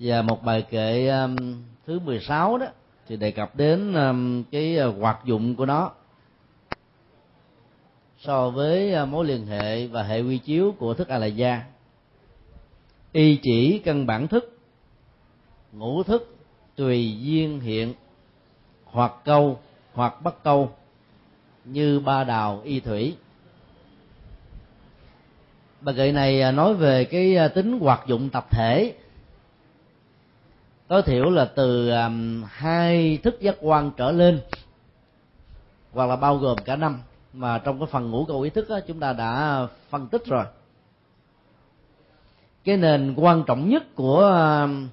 và một bài kệ um, thứ 16 đó thì đề cập đến um, cái uh, hoạt dụng của nó. So với uh, mối liên hệ và hệ quy chiếu của thức a la gia y chỉ căn bản thức ngũ thức tùy duyên hiện hoặc câu hoặc bắt câu như ba đào y thủy. Bài kệ này ờ, nói về cái tính hoạt dụng tập thể tối thiểu là từ um, hai thức giác quan trở lên hoặc là bao gồm cả năm. Mà trong cái phần ngũ cầu ý thức đó, chúng ta đã phân tích rồi. Cái nền quan trọng nhất của um,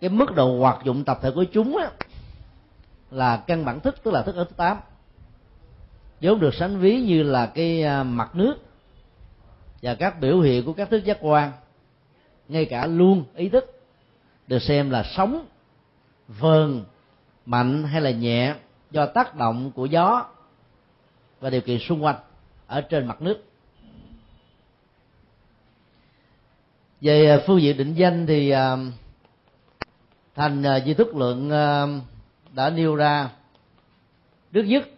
cái mức độ hoạt dụng tập thể của chúng á, là căn bản thức tức là thức ở thứ tám. Vốn được sánh ví như là cái à, mặt nước và các biểu hiện của các thức giác quan ngay cả luôn ý thức được xem là sống vờn, mạnh hay là nhẹ do tác động của gió và điều kiện xung quanh ở trên mặt nước. Về à, phương diện định danh thì à, thành à, di thức lượng đã nêu ra. Trước nhất,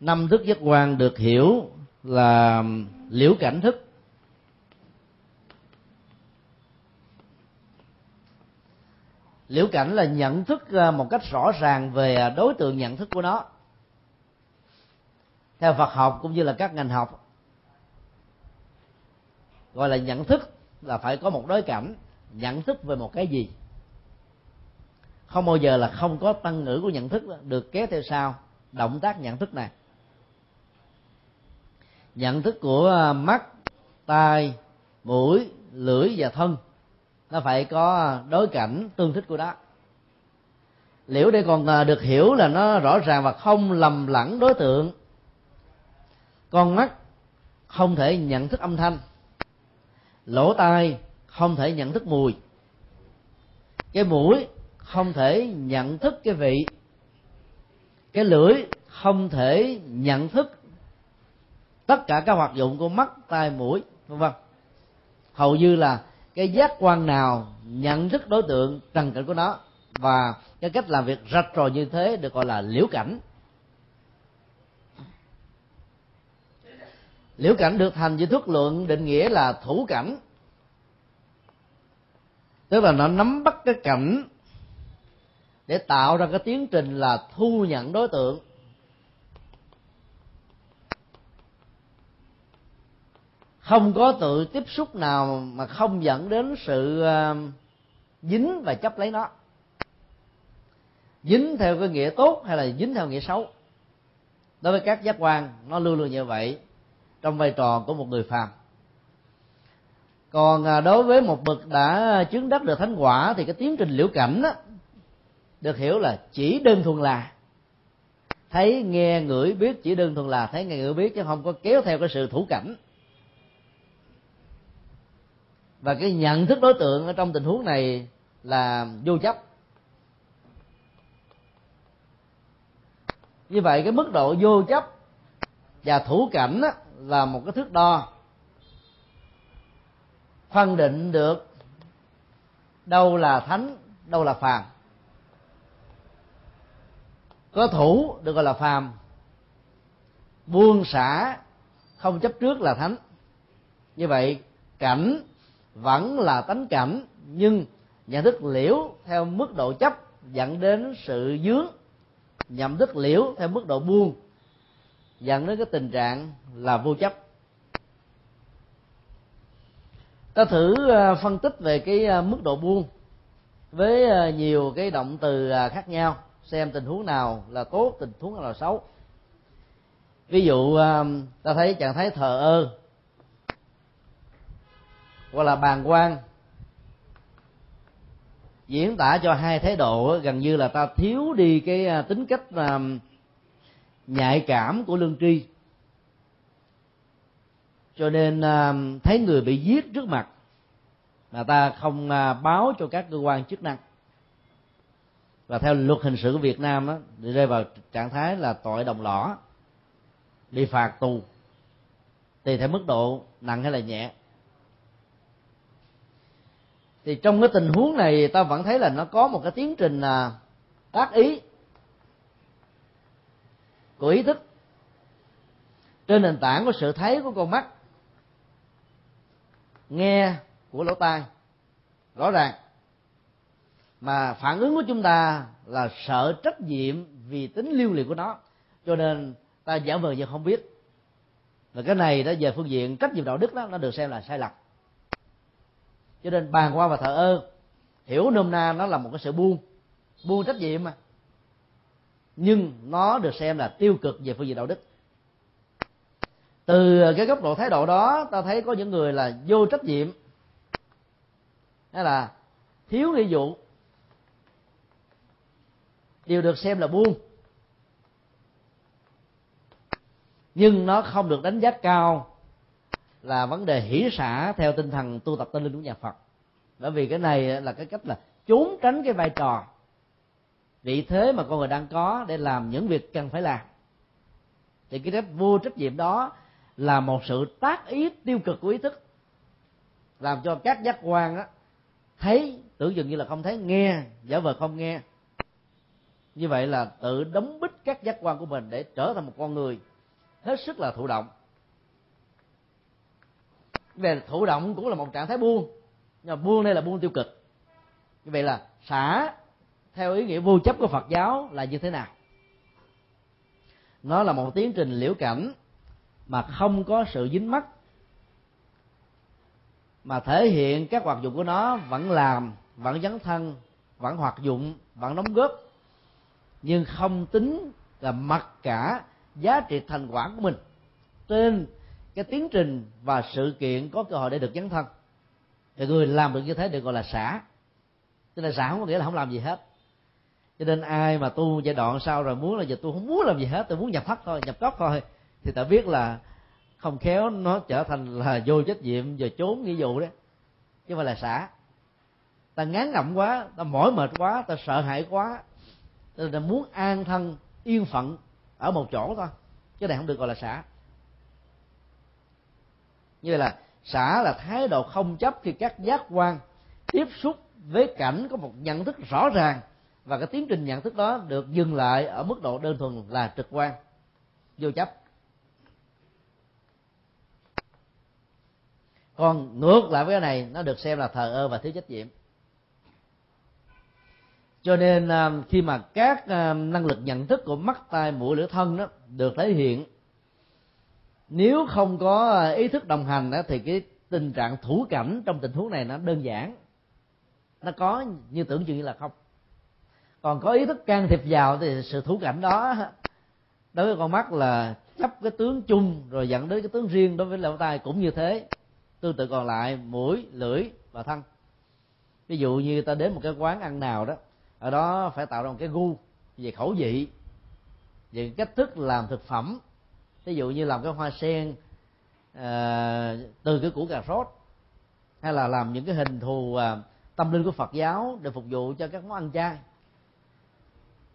năm thức giác quan được hiểu là liễu cảnh thức. Liễu cảnh là nhận thức ờ, một cách rõ ràng về ờ, đối tượng nhận thức của nó. Theo phật học cũng như là các ngành học, gọi là nhận thức là phải có một đối cảnh, nhận thức về một cái gì. Không bao giờ là không có tăng ngữ của nhận thức, được kéo theo sau, động tác nhận thức này. Nhận thức của ờ, mắt, tai, mũi, lưỡi và thân nó phải có đối cảnh tương thích của đó liễu để còn à, được hiểu là nó rõ ràng và không lầm lẫn đối tượng, con mắt không thể nhận thức âm thanh, lỗ tai không thể nhận thức mùi, cái mũi không thể nhận thức cái vị, cái lưỡi không thể nhận thức tất cả các hoạt dụng của mắt, tai, mũi, vân vân. Hầu như là cái giác quan nào nhận thức đối tượng, trần cảnh của nó, và cái cách làm việc rạch ròi như thế được gọi là liễu cảnh. Liễu cảnh được thành với thuốc lượng định nghĩa là thủ cảnh. Tức là nó nắm bắt cái cảnh để tạo ra cái tiến trình là thu nhận đối tượng. Không có tự tiếp xúc nào mà không dẫn đến sự ờ, dính và chấp lấy nó. Dính theo cái nghĩa tốt hay là dính theo nghĩa xấu? Đối với các giác quan nó luôn luôn như vậy trong vai trò của một người phàm. Còn ờ, đối với một bậc đã chứng đắc được thánh quả thì cái tiến trình liễu cảnh đó, được hiểu là chỉ đơn thuần là thấy nghe ngửi biết. Chỉ đơn thuần là thấy nghe ngửi biết chứ không có kéo theo cái sự thủ cảnh và cái nhận thức đối tượng ở trong tình huống này là vô chấp. Như vậy cái mức độ vô chấp và thủ cảnh á, là một cái thước đo. Phân định được đâu là thánh đâu là phàm. Có thủ được gọi là phàm. Buông xả không chấp trước là thánh. Như vậy cảnh vẫn là tánh cảnh nhưng nhận thức liễu theo mức độ chấp dẫn đến sự dướng. Nhận thức liễu theo mức độ buông dẫn đến cái tình trạng là vô chấp. Ta thử ờ, phân tích về cái ờ, mức độ buông với ờ, nhiều cái động từ khác nhau, xem tình huống nào là tốt, tình huống nào là xấu. Ví dụ ta thấy trạng thái thờ ơ hoặc là bàn quan. Diễn tả cho hai thái độ gần như là ta thiếu đi cái à, tính cách à, nhạy cảm của lương tri. Cho nên à, thấy người bị giết trước mặt mà ta không báo cho các cơ quan chức năng. Và theo luật hình sự của Việt Nam đó, thì rơi vào trạng thái là tội đồng lõa bị phạt tù tùy theo mức độ nặng hay là nhẹ thì trong cái tình huống này, ta vẫn thấy là nó có một cái tiến trình là tác ý của ý thức trên nền tảng của sự thấy của con mắt, nghe của lỗ tai. Rõ ràng. Mà phản ứng của chúng ta là sợ trách nhiệm vì tính lưu liệt của nó. Cho nên ta giả vờ như không biết. Và cái này đó, về phương diện trách nhiệm đạo đức đó, nó được xem là sai lầm cho nên bàn qua và thờ ơ. Hiểu nôm na nó là một cái sự buông. Buông trách nhiệm mà. Nhưng nó được xem là tiêu cực về phương diện đạo đức. Từ cái góc độ thái độ đó, ta thấy có những người là vô trách nhiệm. Hay là thiếu nghĩa vụ. Đều được xem là buông. Nhưng nó không được đánh giá cao là vấn đề hỷ xả theo tinh thần tu tập tâm linh của nhà Phật. Bởi vì cái này là cái cách là trốn tránh cái vai trò, vị thế mà con người đang có để làm những việc cần phải làm. Thì cái cách vô trách nhiệm đó là một sự tác ý tiêu cực của ý thức, làm cho các giác quan á, thấy, tưởng chừng như là không thấy, nghe, giả vờ không nghe. Như vậy là tự đóng bít các giác quan của mình để trở thành một con người hết sức là thụ động về thụ động cũng là một trạng thái buông. Nhưng mà buông đây là buông tiêu cực. Như vậy là xả theo ý nghĩa vô chấp của phật giáo là như thế nào? Nó là một tiến trình liễu cảnh mà không có sự dính mắc, mà thể hiện các hoạt dụng của nó vẫn làm, vẫn dấn thân, vẫn hoạt dụng, vẫn đóng góp, nhưng không tính là mặc cả giá trị thành quả của mình. Trên cái tiến trình và sự kiện có cơ hội để được dấn thân. Thì người làm được như thế được gọi là xả. Tức là xả không có nghĩa là không làm gì hết. Cho nên ai mà tu giai đoạn sau rồi muốn là giờ tôi không muốn làm gì hết, tôi muốn nhập thất thôi, nhập cốc thôi, thì ta biết là không khéo nó trở thành là vô trách nhiệm và trốn nghĩa vụ đấy. Chứ không phải là xả. Ta ngán ngẩm quá, ta mỏi mệt quá, ta sợ hãi quá. Ta muốn an thân, yên phận ở một chỗ thôi. Chứ này không được gọi là xả như là xả là thái độ không chấp khi các giác quan tiếp xúc với cảnh có một nhận thức rõ ràng và cái tiến trình nhận thức đó được dừng lại ở mức độ đơn thuần là trực quan. Vô chấp. Còn ngược lại với cái này, nó được xem là thờ ơ và thiếu trách nhiệm. Cho nên à, khi mà các à, năng lực nhận thức của mắt, tai, mũi, lưỡi, thân đó được thể hiện nếu không có à, ý thức đồng hành thì cái tình trạng thủ cảnh trong tình huống này nó đơn giản. Nó có như tưởng chừng như là không. Còn có ý thức can thiệp vào thì sự thủ cảnh đó, đối với con mắt là chấp cái tướng chung rồi dẫn đến cái tướng riêng đối với lỗ tai cũng như thế. Tương tự còn lại, mũi, lưỡi và thân. Ví dụ như ta đến một cái quán ăn nào đó, ở đó phải tạo ra một cái gu về khẩu vị, về cách thức làm thực phẩm ví dụ như làm cái hoa sen à, từ cái củ cà rốt hay là làm những cái hình thù à, tâm linh của Phật giáo để phục vụ cho các món ăn chay.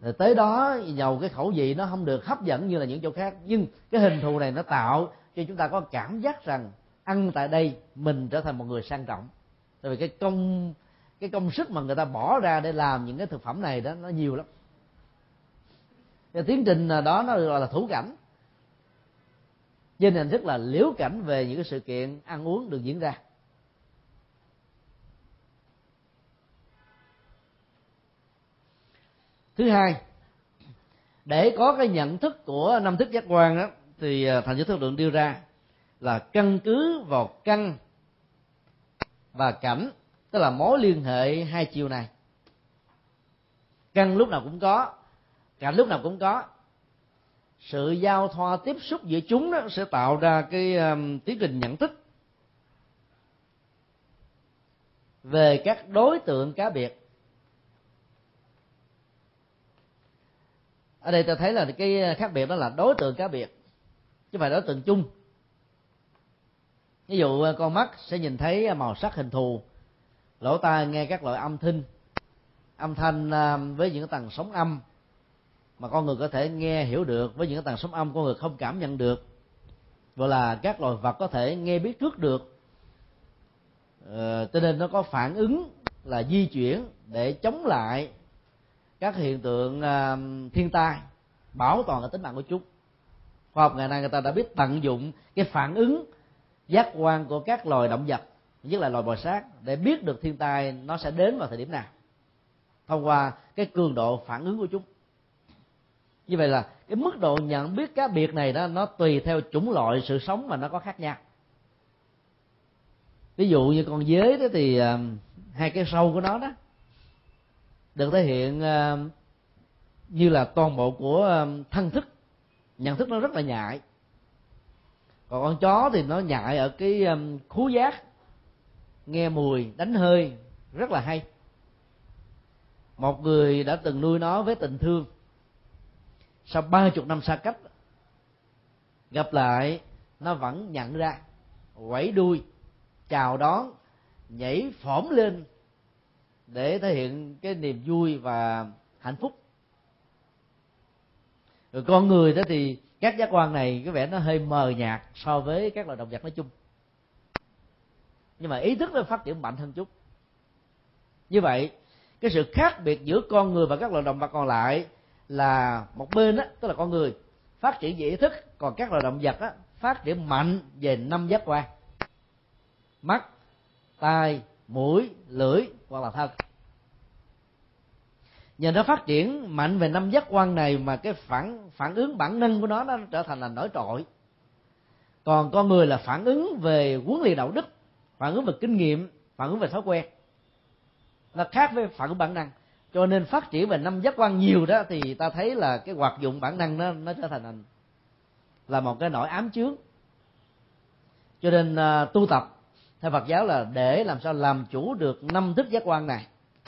Rồi tới đó dầu cái khẩu vị nó không được hấp dẫn như là những chỗ khác nhưng cái hình thù này nó tạo cho chúng ta có cảm giác rằng ăn tại đây mình trở thành một người sang trọng. Tại vì cái công cái công sức mà người ta bỏ ra để làm những cái thực phẩm này đó nó nhiều lắm. Cái tiến trình đó nó gọi là thủ cảnh trên hình thức là liễu cảnh về những cái sự kiện ăn uống được diễn ra. Thứ hai, để có cái nhận thức của năm thức giác quan đó thì à, thành giới thức lượng đưa ra là căn cứ vào căn và cảnh, tức là mối liên hệ hai chiều này. Căn lúc nào cũng có, cảnh lúc nào cũng có sự giao thoa tiếp xúc giữa chúng đó sẽ tạo ra cái um, tiến trình nhận thức về các đối tượng cá biệt. Ở đây ta thấy là cái khác biệt đó là đối tượng cá biệt chứ không phải đối tượng chung. Ví dụ uh, con mắt sẽ nhìn thấy uh, màu sắc hình thù lỗ tai nghe các loại âm thanh âm thanh um, với những tầng sóng âm mà con người có thể nghe hiểu được với những cái tầng sóng âm con người không cảm nhận được. Gọi là các loài vật có thể nghe biết trước được. Ờ, cho nên nó có phản ứng là di chuyển để chống lại các hiện tượng uh, thiên tai bảo toàn cái tính mạng của chúng. Khoa học ngày nay người ta đã biết tận dụng cái phản ứng giác quan của các loài động vật nhất là loài bò sát để biết được thiên tai nó sẽ đến vào thời điểm nào thông qua cái cường độ phản ứng của chúng như vậy là cái mức độ nhận biết cá biệt này đó nó tùy theo chủng loại sự sống mà nó có khác nhau. Ví dụ như con dế đó thì uh, hai cái sâu của nó đó được thể hiện uh, như là toàn bộ của uh, thân thức nhận thức nó rất là nhạy. Còn con chó thì nó nhạy ở cái um, khú giác nghe mùi đánh hơi rất là hay. Một người đã từng nuôi nó với tình thương sau ba chục năm xa cách, gặp lại, nó vẫn nhận ra, quẩy đuôi, chào đón, nhảy phỏm lên để thể hiện cái niềm vui và hạnh phúc. Rồi con người đó thì các giác quan này có vẻ nó hơi mờ nhạt so với các loài động vật nói chung. Nhưng mà ý thức nó phát triển mạnh hơn chút. Như vậy, cái sự khác biệt giữa con người và các loài động vật còn lại là một bên đó tức là con người phát triển về ý thức còn các loài động vật đó, phát triển mạnh về năm giác quan. Mắt tai mũi lưỡi hoặc là thân. Nhờ nó phát triển mạnh về năm giác quan này mà cái phản phản ứng bản năng của nó nó trở thành là nổi trội. Còn con người là phản ứng về huấn luyện đạo đức phản ứng về kinh nghiệm phản ứng về thói quen. Nó khác với phản ứng bản năng cho nên phát triển về năm giác quan nhiều đó thì ta thấy là cái hoạt dụng bản năng nó nó trở thành là một cái nỗi ám chướng. Cho nên uh, tu tập theo Phật giáo là để làm sao làm chủ được năm thức giác quan này.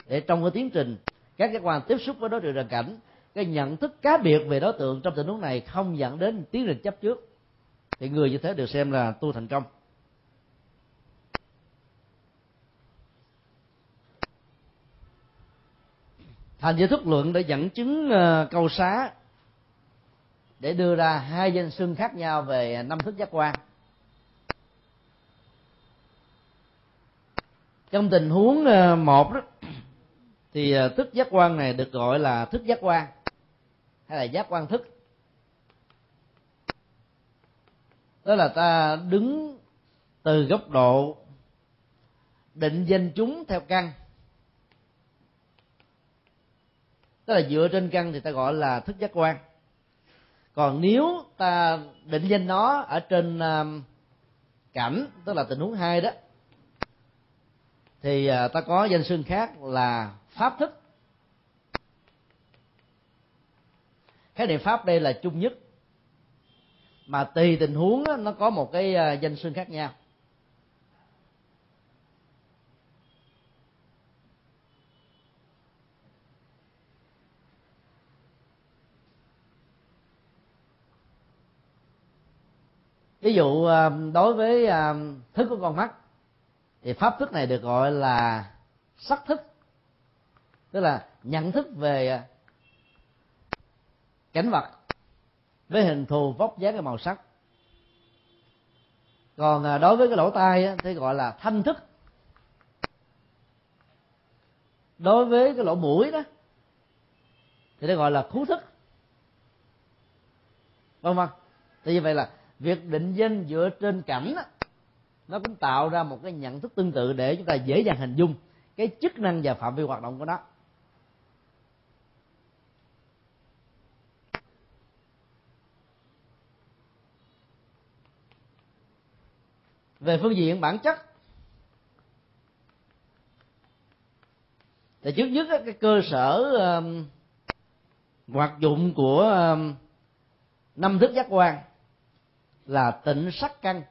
Để trong cái tiến trình các giác quan tiếp xúc với đối tượng trần cảnh cái nhận thức cá biệt về đối tượng trong tình huống này không dẫn đến tiến trình chấp trước. Thì người như thế được xem là tu thành công. Thành giới thức luận để dẫn chứng ờ, câu xá để đưa ra hai danh xưng khác nhau về năm thức giác quan. Trong tình huống ờ, một đó, thì ờ, thức giác quan này được gọi là thức giác quan hay là giác quan thức. Đó là ta đứng từ góc độ định danh chúng theo căn. Tức là dựa trên căn thì ta gọi là thức giác quan. Còn nếu ta định danh nó ở trên um, cảnh tức là tình huống hai đó thì à, ta có danh xưng khác là pháp thức. Khái niệm pháp đây là chung nhất. Mà tùy tình huống đó, nó có một cái à, danh xưng khác nhau. Ví dụ ờ, đối với ờ, thức của con mắt, thì pháp thức này được gọi là sắc thức. Tức là nhận thức về ờ, cảnh vật với hình thù vóc dáng và màu sắc. Còn đối với cái lỗ tai thì gọi là thanh thức. Đối với cái lỗ mũi đó, thì nó gọi là khú thức. Vâng vâng. Thì như vậy là việc định danh dựa trên cảnh đó, nó cũng tạo ra một cái nhận thức tương tự để chúng ta dễ dàng hình dung cái chức năng và phạm vi hoạt động của nó. Về phương diện bản chất thì trước nhất cái cơ sở hoạt dụng của năm thức giác quan là tịnh sắc căn.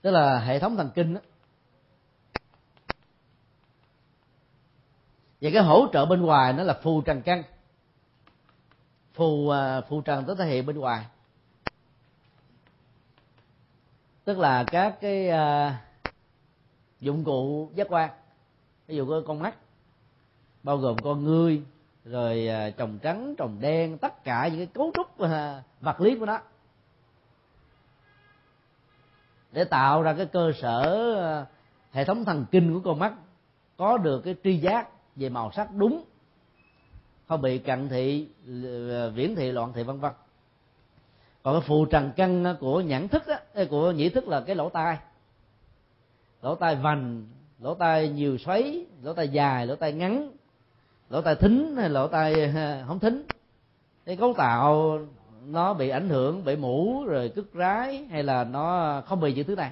Tức là hệ thống thần kinh đó. và cái hỗ trợ bên ngoài nó là phù trần căn. Phù à, phù trần tức thể hiện bên ngoài. Tức là các cái uh, dụng cụ giác quan ví dụ con mắt bao gồm con ngươi rồi à, trồng trắng trồng đen tất cả những cái cấu trúc à, vật lý của nó. Để tạo ra cái cơ sở à, hệ thống thần kinh của con mắt có được cái tri giác về màu sắc đúng không bị cận thị viễn thị loạn thị vân vân. Còn cái phù trần căn của nhãn thức đó, của nhĩ thức là cái lỗ tai. Lỗ tai vành lỗ tai nhiều xoáy, lỗ tai dài, lỗ tai ngắn, lỗ tai thính hay lỗ tai không thính. Cái cấu tạo nó bị ảnh hưởng bị mũ, rồi cứt rái hay là nó không bị những thứ này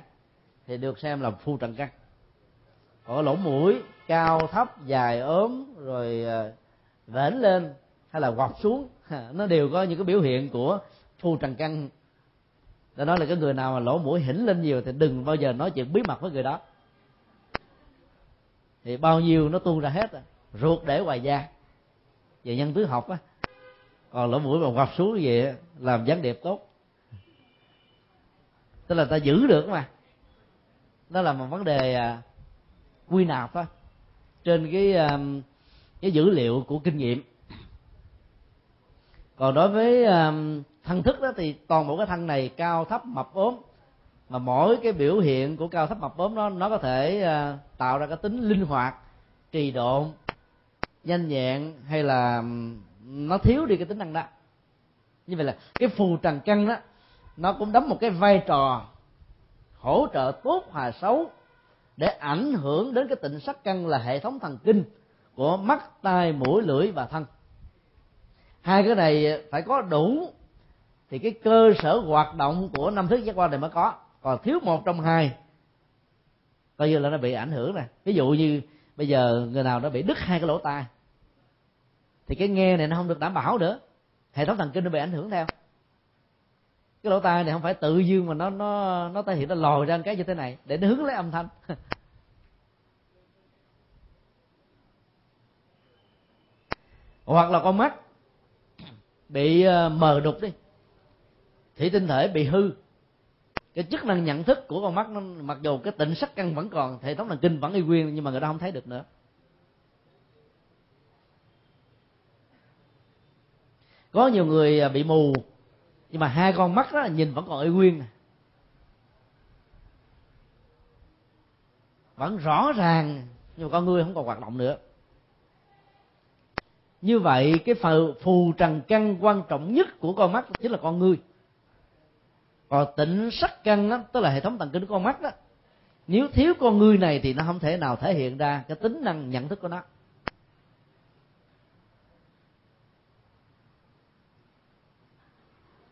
thì được xem là phu trần căn. Còn lỗ mũi, cao thấp, dài ốm, rồi à, vểnh lên hay là gọt xuống nó đều có những cái biểu hiện của phu trần căn. Đó nói là cái người nào mà lỗ mũi hỉnh lên nhiều thì đừng bao giờ nói chuyện bí mật với người đó thì bao nhiêu nó tuôn ra hết rồi ruột để ngoài da về nhân tứ học á. Còn lỗ mũi mà quặp xuống vậy làm gián điệp tốt. Tức là ta giữ được mà. Đó là một vấn đề à, quy nạp thôi trên cái à, cái dữ liệu của kinh nghiệm. Còn đối với thân thức đó thì toàn bộ cái thân này cao thấp mập ốm mà mỗi cái biểu hiện của cao thấp mập ốm đó, nó có thể à, tạo ra cái tính linh hoạt, trì độn, nhanh nhẹn, hay là nó thiếu đi cái tính năng đó. Như vậy là cái phù trần căn đó, nó cũng đóng một cái vai trò hỗ trợ tốt hòa xấu để ảnh hưởng đến cái tịnh sắc căn là hệ thống thần kinh của mắt, tai, mũi, lưỡi và thân. Hai cái này phải có đủ thì cái cơ sở hoạt động của năm thức giác quan này mới có còn thiếu một trong hai, coi như là nó bị ảnh hưởng nè. Ví dụ như bây giờ người nào nó bị đứt hai cái lỗ tai, thì cái nghe này nó không được đảm bảo nữa. Hệ thống thần kinh nó bị ảnh hưởng theo. Cái lỗ tai này không phải tự dưng mà nó nó nó thể hiện, nó lòi ra một cái như thế này để nó hướng lấy âm thanh. Hoặc là con mắt bị ờ, mờ đục đi, thủy tinh thể bị hư cái chức năng nhận thức của con mắt nó mặc dù cái tịnh sắc căn vẫn còn hệ thống thần kinh vẫn y nguyên nhưng mà người ta không thấy được nữa. Có nhiều người à, bị mù nhưng mà hai con mắt đó nhìn vẫn còn y nguyên. Vẫn rõ ràng nhưng mà con người không còn hoạt động nữa. Như vậy cái phù, phù trần căn quan trọng nhất của con mắt chính là con người còn tịnh sắc căn đó tức là hệ thống thần kinh của con mắt đó nếu thiếu con người này thì nó không thể nào thể hiện ra cái tính năng nhận thức của nó.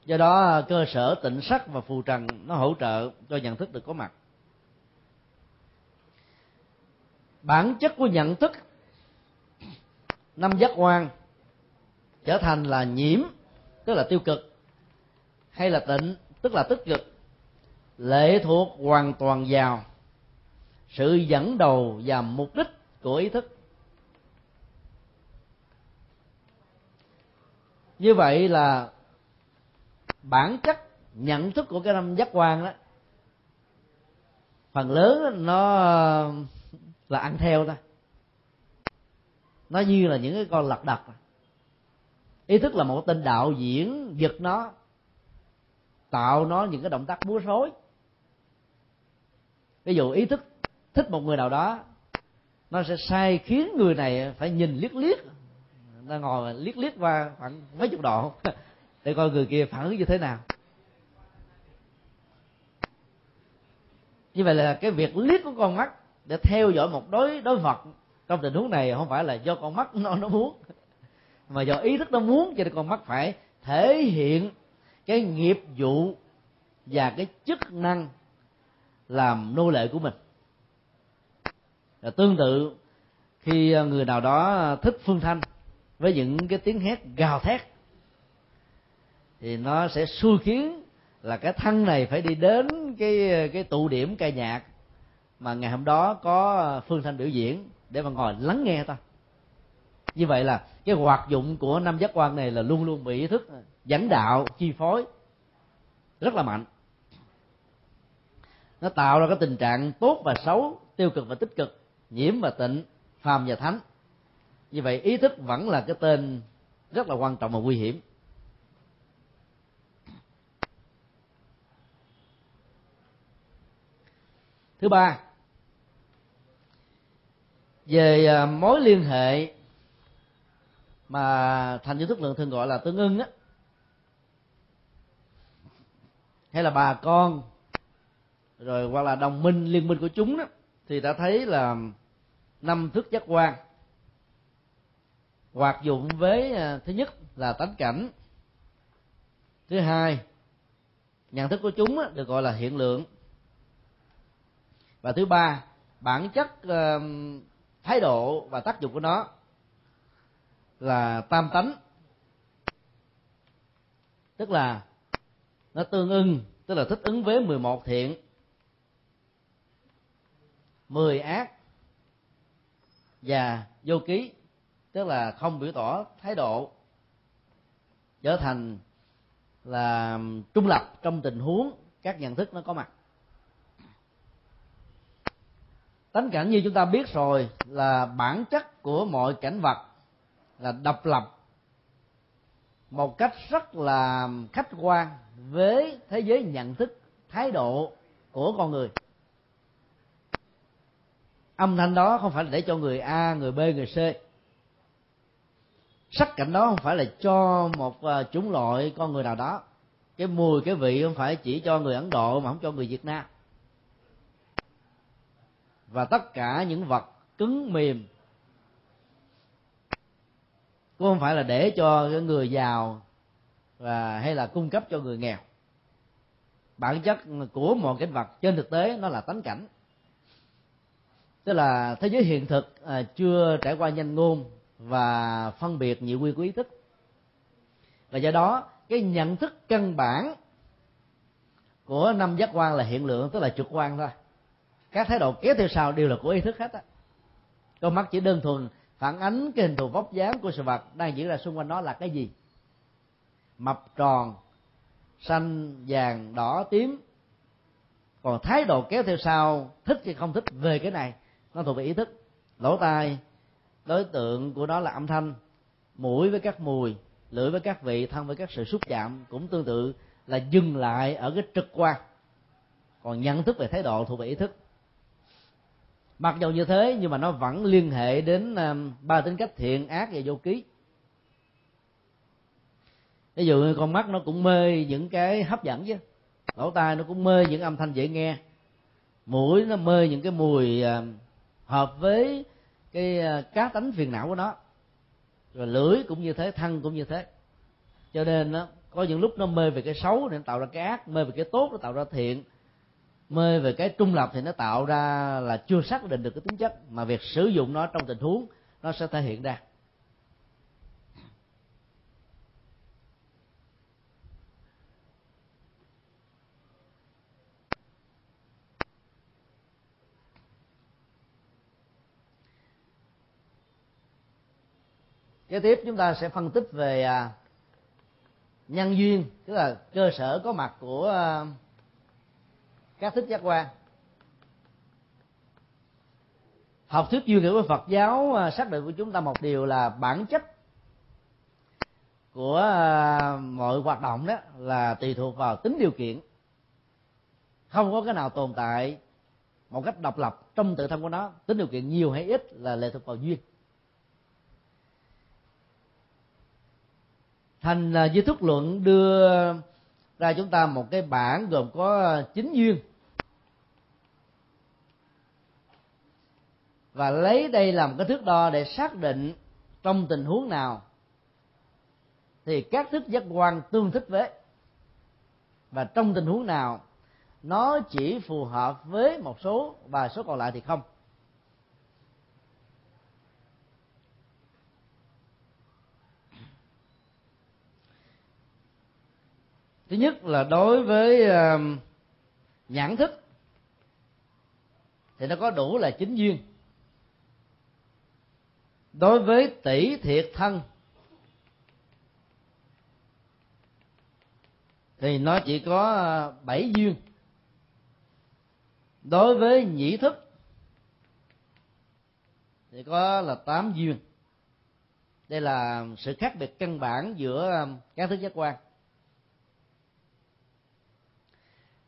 Do đó, cơ sở tịnh sắc và phù trần nó hỗ trợ cho nhận thức được có mặt. Bản chất của nhận thức, năm giác quan, trở thành là nhiễm, tức là tiêu cực, hay là tịnh tức là tích cực lệ thuộc hoàn toàn vào sự dẫn đầu và mục đích của ý thức. Như vậy là bản chất, nhận thức của cái năm giác quan đó, phần lớn nó là ăn theo thôi. Nó như là những cái con lật đật. Ý thức là một tên đạo diễn giật nó tạo nó những cái động tác múa rối. Ví dụ ý thức thích một người nào đó, nó sẽ sai khiến người này phải nhìn liếc liếc, nó ngồi liếc liếc qua khoảng mấy chục độ để coi người kia phản ứng như thế nào. Như vậy là cái việc liếc của con mắt để theo dõi một đối đối vật trong tình huống này không phải là do con mắt nó nó muốn, mà do ý thức nó muốn cho nên con mắt phải thể hiện cái nghiệp vụ và cái chức năng làm nô lệ của mình. Và tương tự, khi à, người nào đó à, thích phương thanh với những cái tiếng hét gào thét, thì nó sẽ xui khiến là cái thân này phải đi đến cái à, cái tụ điểm ca nhạc mà ngày hôm đó có phương thanh biểu diễn để mà ngồi lắng nghe ta như vậy là cái hoạt dụng của năm giác quan này là luôn luôn bị ý thức, dẫn đạo, chi phối. Rất là mạnh. Nó tạo ra cái tình trạng tốt và xấu, tiêu cực và tích cực, nhiễm và tịnh, phàm và thánh. Như vậy, ý thức vẫn là cái tên rất là quan trọng và nguy hiểm. Thứ ba, về à, mối liên hệ mà thành giới thức lượng thường gọi là tương ưng á. Hay là bà con, rồi hoặc là đồng minh, liên minh của chúng đó thì đã thấy là năm thức giác quan hoạt dụng với à, thứ nhất là tánh cảnh, thứ hai, nhận thức của chúng được gọi là hiện lượng. Và thứ ba, bản chất thái độ và tác dụng của nó là tam tánh. Tức là nó tương ưng, tức là thích ứng với 11 thiện. 10 ác và vô ký, tức là không biểu tỏ thái độ, trở thành là trung lập trong tình huống các nhận thức nó có mặt. Tánh cảnh như chúng ta biết rồi là bản chất của mọi cảnh vật là độc lập một cách rất là khách quan với thế giới nhận thức, thái độ của con người. Âm thanh đó không phải là để cho người a, người b, người c. Sắc cảnh đó không phải là cho một ờ, chủng loại con người nào đó. Cái mùi, cái vị không phải chỉ cho người ấn độ mà không cho người việt nam. Và tất cả những vật cứng mềm cũng không phải là để cho người giàu và hay là cung cấp cho người nghèo. Bản chất của một cái vật trên thực tế nó là tánh cảnh. Tức là thế giới hiện thực à, chưa trải qua nhanh ngôn và phân biệt nhị quy của ý thức. Và do đó cái nhận thức căn bản của năm giác quan là hiện lượng tức là trực quan thôi. Các thái độ kéo theo sau đều là của ý thức hết á. Con mắt chỉ đơn thuần phản ánh cái hình thù vóc dáng của sự vật đang diễn ra xung quanh nó là cái gì? Mập tròn, xanh, vàng, đỏ, tím. Còn thái độ kéo theo sau, thích hay không thích về cái này, nó thuộc về ý thức. Lỗ tai, đối tượng của nó là âm thanh. Mũi với các mùi, lưỡi với các vị, thân với các sự xúc chạm cũng tương tự là dừng lại ở cái trực quan. Còn nhận thức về thái độ thuộc về ý thức mặc dù như thế, nhưng mà nó vẫn liên hệ đến ờ, ba tính cách thiện ác và vô ký. Ví dụ như con mắt nó cũng mê những cái hấp dẫn chứ. Lỗ tai nó cũng mê những âm thanh dễ nghe. Mũi nó mê những cái mùi ờ, hợp với cái ờ, cá tánh phiền não của nó. Rồi lưỡi cũng như thế, thân cũng như thế. Cho nên nó có những lúc nó mê về cái xấu để tạo ra cái ác, mê về cái tốt nó tạo ra thiện mê về cái trung lập thì nó tạo ra là chưa xác định được cái tính chất, mà việc sử dụng nó trong tình huống nó sẽ thể hiện ra. Kế tiếp chúng ta sẽ phân tích về à, nhân duyên, tức là cơ sở có mặt của à, các thức giác quan. Học thuyết duy duyên của Phật giáo à, xác định của chúng ta một điều là bản chất của à, mọi hoạt động đó là tùy thuộc vào tính điều kiện. Không có cái nào tồn tại một cách độc lập trong tự thân của nó. Tính điều kiện nhiều hay ít là lệ thuộc vào duyên. Thành à, duy thức luận đưa ra chúng ta một cái bảng gồm có chín duyên. Và lấy đây làm cái thước đo để xác định trong tình huống nào thì các thức giác quan tương thích với. Và trong tình huống nào nó chỉ phù hợp với một số và số còn lại thì không. Thứ nhất là đối với um, nhãn thức thì nó có đủ là chính duyên đối với tỷ thiệt thân. Thì nó chỉ có à, bảy duyên. Đối với nhĩ thức, thì có là tám duyên. Đây là sự khác biệt căn bản giữa à, các thức giác quan.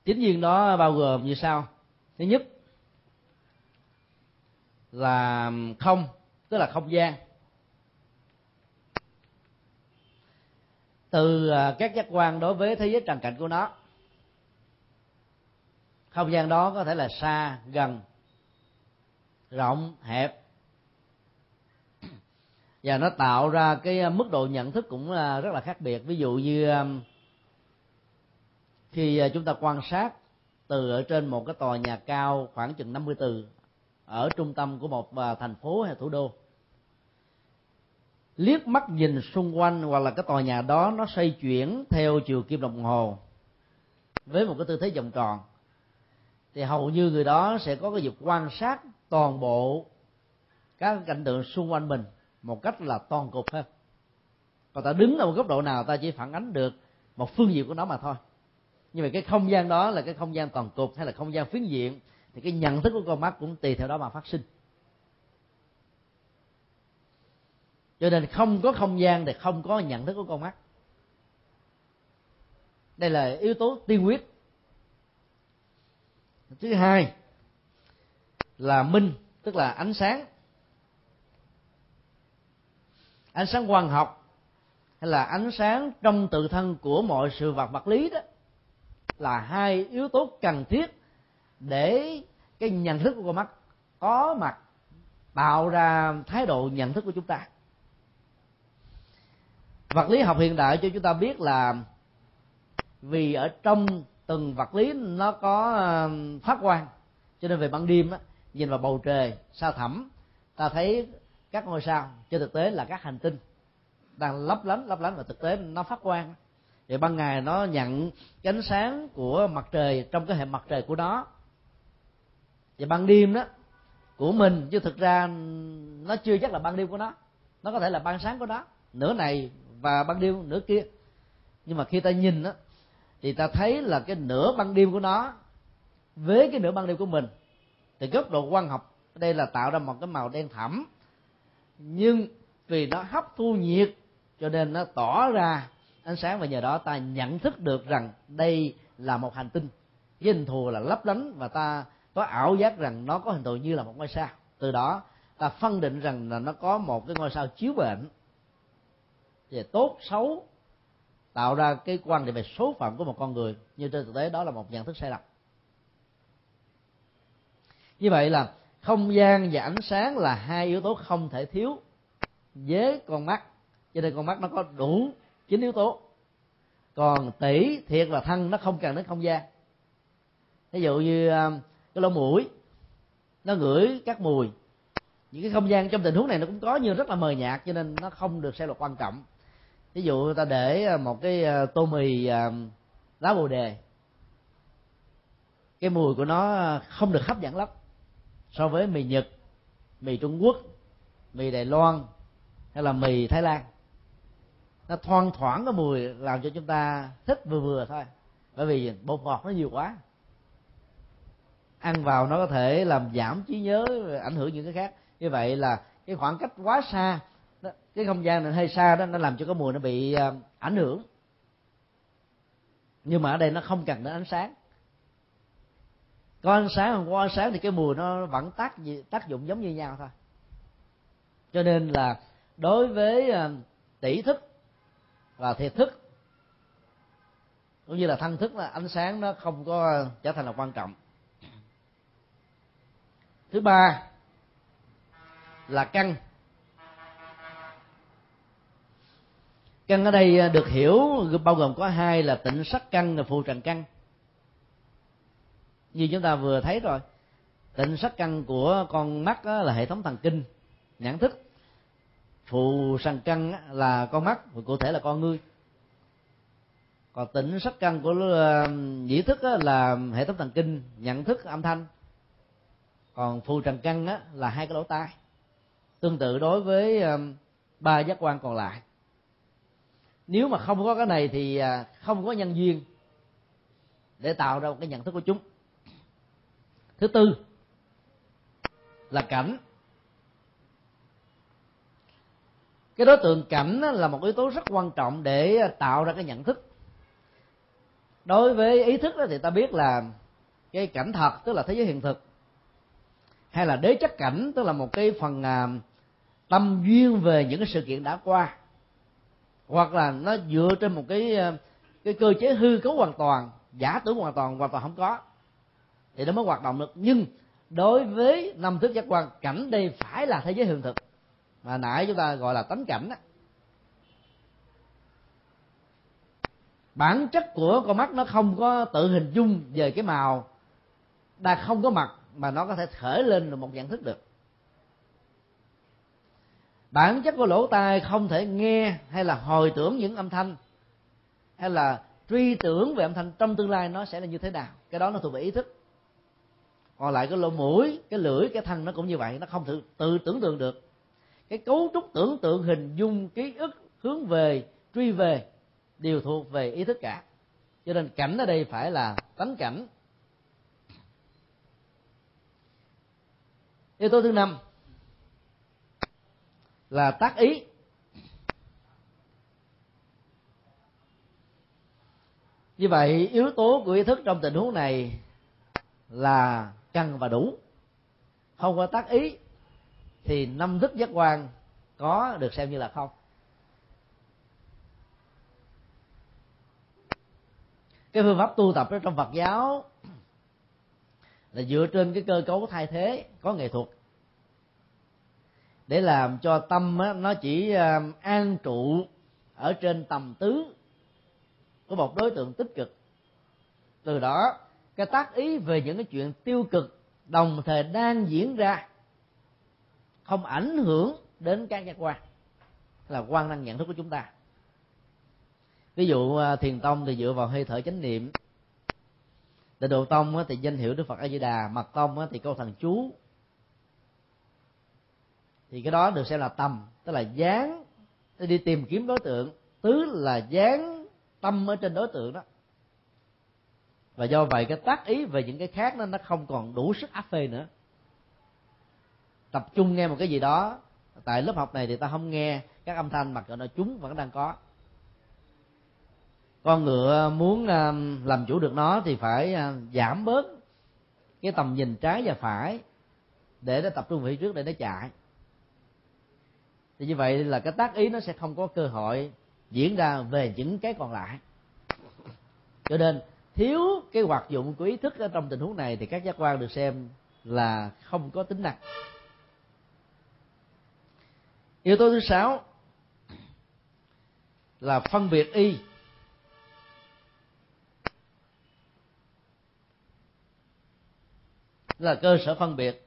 Chính duyên đó bao gồm như sau. Thứ nhất là không tức là không gian. Từ à, các giác quan đối với thế giới trần cảnh của nó, không gian đó có thể là xa, gần, rộng, hẹp. Và nó tạo ra cái à, mức độ nhận thức cũng rất là khác biệt. Ví dụ như à, khi chúng ta quan sát từ ở trên một cái tòa nhà cao khoảng chừng 50 từ ở trung tâm của một thành phố hay thủ đô liếc mắt nhìn xung quanh hoặc là cái tòa nhà đó, nó xoay chuyển theo chiều kim đồng hồ với một cái tư thế vòng tròn. Thì hầu như người đó sẽ có cái việc quan sát toàn bộ các cảnh tượng xung quanh mình một cách là toàn cục hơn. Còn ta đứng ở một góc độ nào ta chỉ phản ánh được một phương diện của nó mà thôi. Nhưng mà cái không gian đó là cái không gian toàn cục hay là không gian phiến diện thì cái nhận thức của con mắt cũng tùy theo đó mà phát sinh. Cho nên không có không gian thì không có nhận thức của con mắt. Đây là yếu tố tiên quyết. Thứ hai là minh, tức là ánh sáng. Ánh sáng quang học hay là ánh sáng trong tự thân của mọi sự vật vật lý đó là hai yếu tố cần thiết để cái nhận thức của con mắt có mặt, tạo ra thái độ nhận thức của chúng ta vật lý học hiện đại cho chúng ta biết là vì ở trong từng vật lý nó có phát quang. Cho nên về ban đêm á, nhìn vào bầu trời sao thẳm, ta thấy các ngôi sao trên thực tế là các hành tinh đang lấp lánh lấp lánh và thực tế nó phát quang. Thì ban ngày nó nhận cái ánh sáng của mặt trời trong cái hệ mặt trời của nó. Và ban đêm đó, của mình, chứ thực ra nó chưa chắc là ban đêm của nó. Nó có thể là ban sáng của nó. Nửa này và ban đêm nửa kia. Nhưng mà khi ta nhìn á, thì ta thấy là cái nửa ban đêm của nó với cái nửa ban đêm của mình thì góc độ quan học, đây là tạo ra một cái màu đen thẳm nhưng vì nó hấp thu nhiệt, cho nên nó tỏ ra ánh sáng và nhờ đó ta nhận thức được rằng đây là một hành tinh. Với hình thù là lấp lánh và ta có ảo giác rằng nó có hình thù như là một ngôi sao. Từ đó ta phân định rằng là nó có một cái ngôi sao chiếu bệnh về tốt, xấu, tạo ra cái quan điểm về số phận của một con người. Nhưng trên thực tế, đó là một nhận thức sai lầm. Như vậy là không gian và ánh sáng là hai yếu tố không thể thiếu với con mắt. Cho nên con mắt nó có đủ chín yếu tố. Còn tỷ thiệt và thân nó không cần đến không gian. Ví dụ như à, cái lỗ mũi, nó ngửi các mùi. Những cái không gian trong tình huống này nó cũng có, nhưng rất là mờ nhạt, cho nên nó không được xem là quan trọng ví dụ ta để à, một cái à, tô mì à, lá bồ đề. Cái mùi của nó không được hấp dẫn lắm so với mì nhật, mì trung quốc, mì đài loan hay là mì thái lan. Nó thoang thoảng cái mùi làm cho chúng ta thích vừa vừa thôi. Bởi vì bột ngọt nó nhiều quá. Ăn vào nó có thể làm giảm trí nhớ, ảnh hưởng những cái khác. Như vậy là cái khoảng cách quá xa cái không gian này hơi xa đó, nó làm cho cái mùi nó bị ờ, ảnh hưởng. Nhưng mà ở đây nó không cần đến ánh sáng. Có ánh sáng, không có ánh sáng thì cái mùi nó vẫn tác tác dụng giống như nhau thôi. Cho nên là đối với ờ, tỷ thức và thiệt thức, cũng như là thân thức là ánh sáng nó không có trở thành là quan trọng. Thứ ba là căn. Căn ở đây à, được hiểu, bao gồm có hai là tịnh sắc căn và phù trần căn. Như chúng ta vừa thấy rồi, tịnh sắc căn của con mắt là hệ thống thần kinh, nhãn thức. Phù sàn căn là con mắt cụ thể là con ngươi. Còn tỉnh sắc căn của à, nhĩ thức là hệ thống thần kinh nhận thức, âm thanh. Còn phù trần căn là hai cái lỗ tai. Tương tự đối với à, ba giác quan còn lại nếu mà không có cái này thì à, không có nhân duyên để tạo ra một cái nhận thức của chúng. Thứ tư là cảnh. Cái đối tượng cảnh là một yếu tố rất quan trọng để à, tạo ra cái nhận thức. Đối với ý thức đó thì ta biết là cái cảnh thật, tức là thế giới hiện thực, hay là đế chất cảnh, tức là một cái phần à, tâm duyên về những cái sự kiện đã qua hoặc là nó dựa trên một cái ờ, cái cơ chế hư cấu hoàn toàn, giả tưởng hoàn toàn hoàn toàn không có. Thì nó mới hoạt động được. Nhưng đối với năm thức giác quan, cảnh đây phải là thế giới hiện thực. Mà nãy chúng ta gọi là tánh cảnh đó. bản chất của con mắt nó không có tự hình dung về cái màu đã không có mặt, mà nó có thể khởi lên được một nhận thức được bản chất của lỗ tai không thể nghe hay là hồi tưởng những âm thanh hay là truy tưởng về âm thanh trong tương lai nó sẽ là như thế nào. Cái đó nó thuộc về ý thức. Còn lại cái lỗ mũi cái lưỡi cái thân nó cũng như vậy nó không tự, tự tưởng tượng được. Cái cấu trúc tưởng tượng hình dung ký ức hướng về truy về đều thuộc về ý thức cả. Cho nên cảnh ở đây phải là tánh cảnh. Yếu tố thứ năm là tác ý. Như vậy, yếu tố của ý thức trong tình huống này là cần và đủ. Không có tác ý thì năm thức giác quan có được xem như là không. Cái phương pháp tu tập trong Phật giáo là dựa trên cái cơ cấu thay thế có nghệ thuật để làm cho tâm nó chỉ à, an trụ ở trên tầm tứ của một đối tượng tích cực. Từ đó, cái tác ý về những cái chuyện tiêu cực, đồng thời đang diễn ra, không ảnh hưởng đến các giác quan, là quan năng nhận thức của chúng ta. Ví dụ à, thiền tông thì dựa vào hơi thở chánh niệm. Tịnh độ tông thì danh hiệu đức phật a di đà, mật tông thì câu thần chú thì cái đó được xem là tâm. Tức là dán, đi tìm kiếm đối tượng. Tứ là dán tâm ở trên đối tượng đó. Và do vậy cái tác ý về những cái khác nó nó không còn đủ sức áp phê nữa. Tập trung nghe một cái gì đó. Tại lớp học này thì ta không nghe. Các âm thanh mặc nó chúng vẫn đang có. Con ngựa muốn um, làm chủ được nó thì phải uh, giảm bớt cái tầm nhìn trái và phải để nó tập trung về phía trước để nó chạy thì như vậy là cái tác ý nó sẽ không có cơ hội diễn ra về những cái còn lại. Cho nên, thiếu cái hoạt dụng của ý thức ở trong tình huống này thì các giác quan được xem là không có tính năng. Yếu tố thứ sáu là phân biệt y. Là cơ sở phân biệt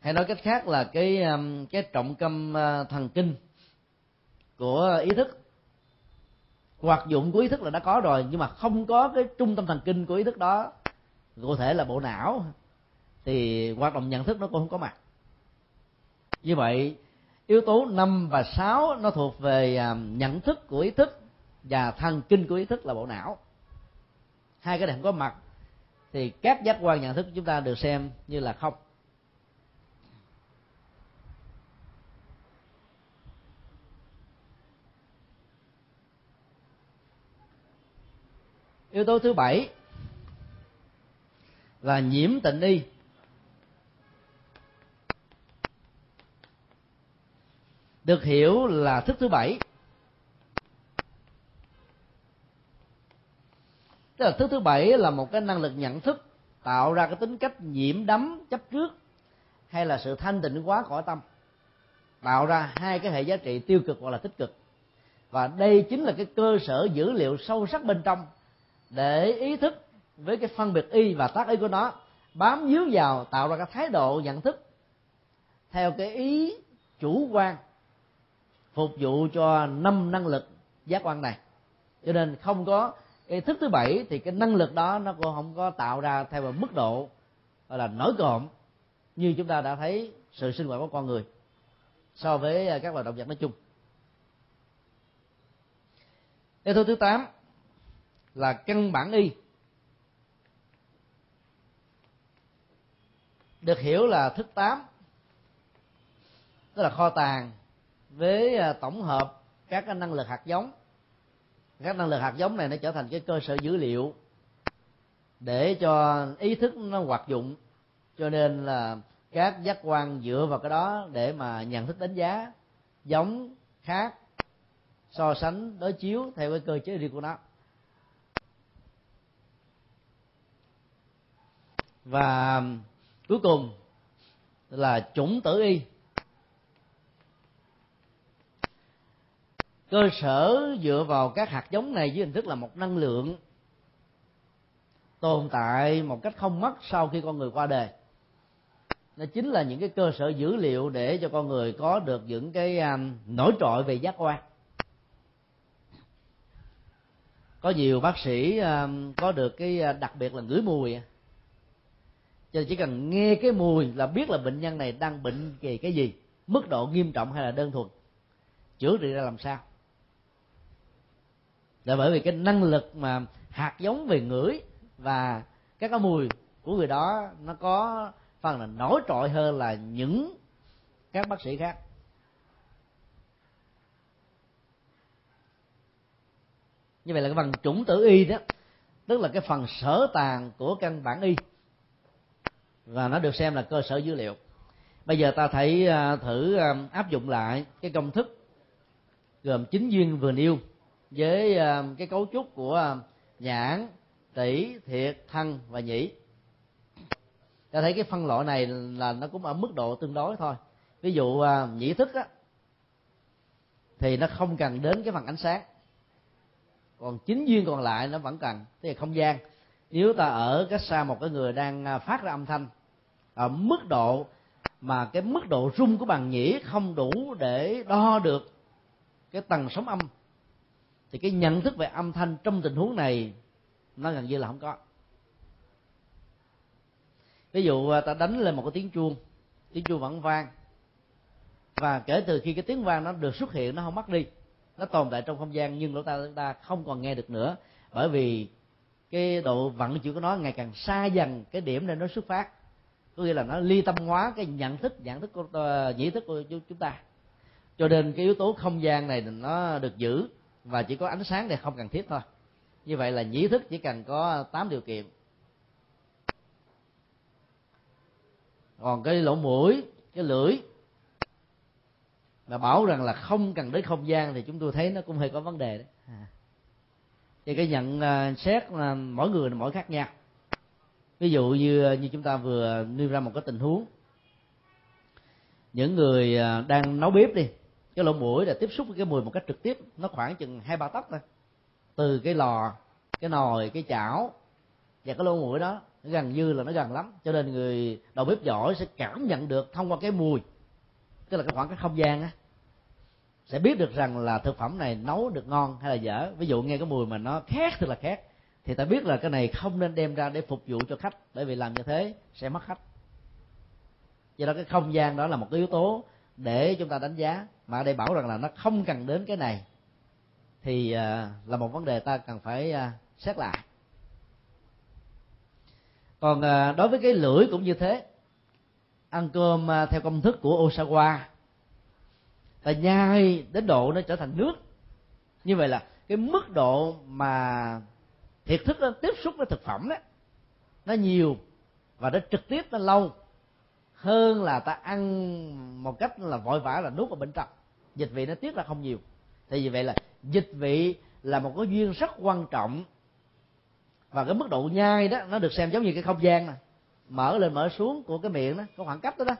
hay nói cách khác là cái um, cái trọng tâm uh, thần kinh của ý thức, hoạt dụng của ý thức là đã có rồi, nhưng mà không có cái trung tâm thần kinh của ý thức đó, cụ thể là bộ não, thì hoạt động nhận thức nó cũng không có mặt. Như vậy, yếu tố năm và sáu nó thuộc về um, nhận thức của ý thức và thần kinh của ý thức là bộ não. Hai cái này không có mặt, thì các giác quan nhận thức của chúng ta được xem như là không. Yếu tố thứ bảy là nhiễm tịnh y. Được hiểu là thức thứ bảy. Tức là thức thứ bảy là một cái năng lực nhận thức tạo ra cái tính cách nhiễm đắm, chấp trước, hay là sự thanh tịnh quá khỏi tâm. Tạo ra hai cái hệ giá trị tiêu cực hoặc là tích cực. Và đây chính là cái cơ sở dữ liệu sâu sắc bên trong để ý thức với cái phân biệt y và tác ý của nó, bám víu vào, tạo ra cái thái độ nhận thức theo cái ý chủ quan, phục vụ cho năm năng lực giác quan này. Cho nên không có ý thức thứ bảy thì cái năng lực đó nó cũng không có tạo ra theo một mức độ, gọi là, nổi cộm như chúng ta đã thấy sự sinh hoạt của con người so với à, các loài động vật nói chung. Yếu tố thứ tám là căn bản y. Được hiểu là thức tám, tức là kho tàng với à, tổng hợp các cái năng lực hạt giống. Các năng lực hạt giống này nó trở thành cái cơ sở dữ liệu để cho ý thức nó hoạt dụng. Cho nên là các giác quan dựa vào cái đó để mà nhận thức đánh giá giống, khác, so sánh, đối chiếu theo cái cơ chế riêng của nó. Và um, cuối cùng là chủng tử y. Cơ sở dựa vào các hạt giống này với hình thức là một năng lượng tồn tại một cách không mất sau khi con người qua đời. Nó chính là những cái cơ sở dữ liệu để cho con người có được những cái um, nổi trội về giác quan. Có nhiều bác sĩ um, có được cái uh, đặc biệt là ngửi mùi cho nên chỉ cần nghe cái mùi là biết là bệnh nhân này đang bệnh về cái gì, mức độ nghiêm trọng hay là đơn thuần. Chữa trị ra làm sao? Là bởi vì cái năng lực mà hạt giống về ngửi và các cái mùi của người đó nó có phần là nổi trội hơn là những các bác sĩ khác. Như vậy là cái phần chủng tử y đó, tức là cái phần sở tàng của căn bản y và nó được xem là cơ sở dữ liệu. Bây giờ ta thấy à, thử à, áp dụng lại cái công thức gồm chín duyên vừa nêu với à, cái cấu trúc của nhãn, tỷ, thiệt, thân và nhĩ. Ta thấy cái phân loại này là nó cũng ở mức độ tương đối thôi. Ví dụ nhĩ thức á, thì nó không cần đến cái phần ánh sáng. Còn chính duyên còn lại nó vẫn cần, tức là không gian. Nếu ta ở cách xa một cái người đang phát ra âm thanh ở mức độ mà cái mức độ rung của bàn nhĩ không đủ để đo được cái tầng sóng âm, thì cái nhận thức về âm thanh trong tình huống này nó gần như là không có. Ví dụ à, ta đánh lên một cái tiếng chuông tiếng chuông vẫn vang, và kể từ khi cái tiếng vang nó được xuất hiện nó không mất đi, nó tồn tại trong không gian, nhưng lỗ tai chúng ta không còn nghe được nữa, bởi vì cái độ vận chuyển của nó ngày càng xa dần, cái điểm nơi nó xuất phát có nghĩa là nó ly tâm hóa cái nhận thức nhận thức của uh, nhĩ thức của chúng ta. Cho nên cái yếu tố không gian này nó được giữ và chỉ có ánh sáng này không cần thiết thôi. Như vậy là nhĩ thức chỉ cần có 8 điều kiện. Còn cái lỗ mũi cái lưỡi mà bảo rằng là không cần đến không gian thì chúng tôi thấy nó cũng hơi có vấn đề đấy. À. thì cái nhận uh, xét là mỗi người là mỗi khác nhau ví dụ như như chúng ta vừa nêu ra một cái tình huống. Những người à, đang nấu bếp đi, cái lỗ mũi là tiếp xúc với cái mùi một cách trực tiếp, nó khoảng chừng hai ba tấc thôi. Từ cái lò, cái nồi, cái chảo và cái lỗ mũi đó, nó gần như là nó gần lắm. Cho nên người đầu bếp giỏi sẽ cảm nhận được thông qua cái mùi, tức là cái khoảng cách không gian á, sẽ biết được rằng là thực phẩm này nấu được ngon hay là dở. Ví dụ nghe cái mùi mà nó khác thì là khác thì ta biết là cái này không nên đem ra để phục vụ cho khách, bởi vì làm như thế sẽ mất khách. Do đó cái không gian đó là một cái yếu tố để chúng ta đánh giá. Mà ở đây bảo rằng là nó không cần đến cái này, thì à, là một vấn đề ta cần phải à, xét lại. Còn à, đối với cái lưỡi cũng như thế. Ăn cơm theo công thức của Osawa, ta nhai đến độ nó trở thành nước. Như vậy là cái mức độ mà thiệt thức nó tiếp xúc với thực phẩm đó, nó nhiều và nó trực tiếp, nó lâu hơn là ta ăn một cách là vội vã là nuốt vào bên trong. Dịch vị nó tiết ra không nhiều. Thì vì vậy là dịch vị là một cái duyên rất quan trọng và cái mức độ nhai đó, nó được xem giống như cái không gian này mở lên mở xuống của cái miệng đó có khoảng cách đó đó,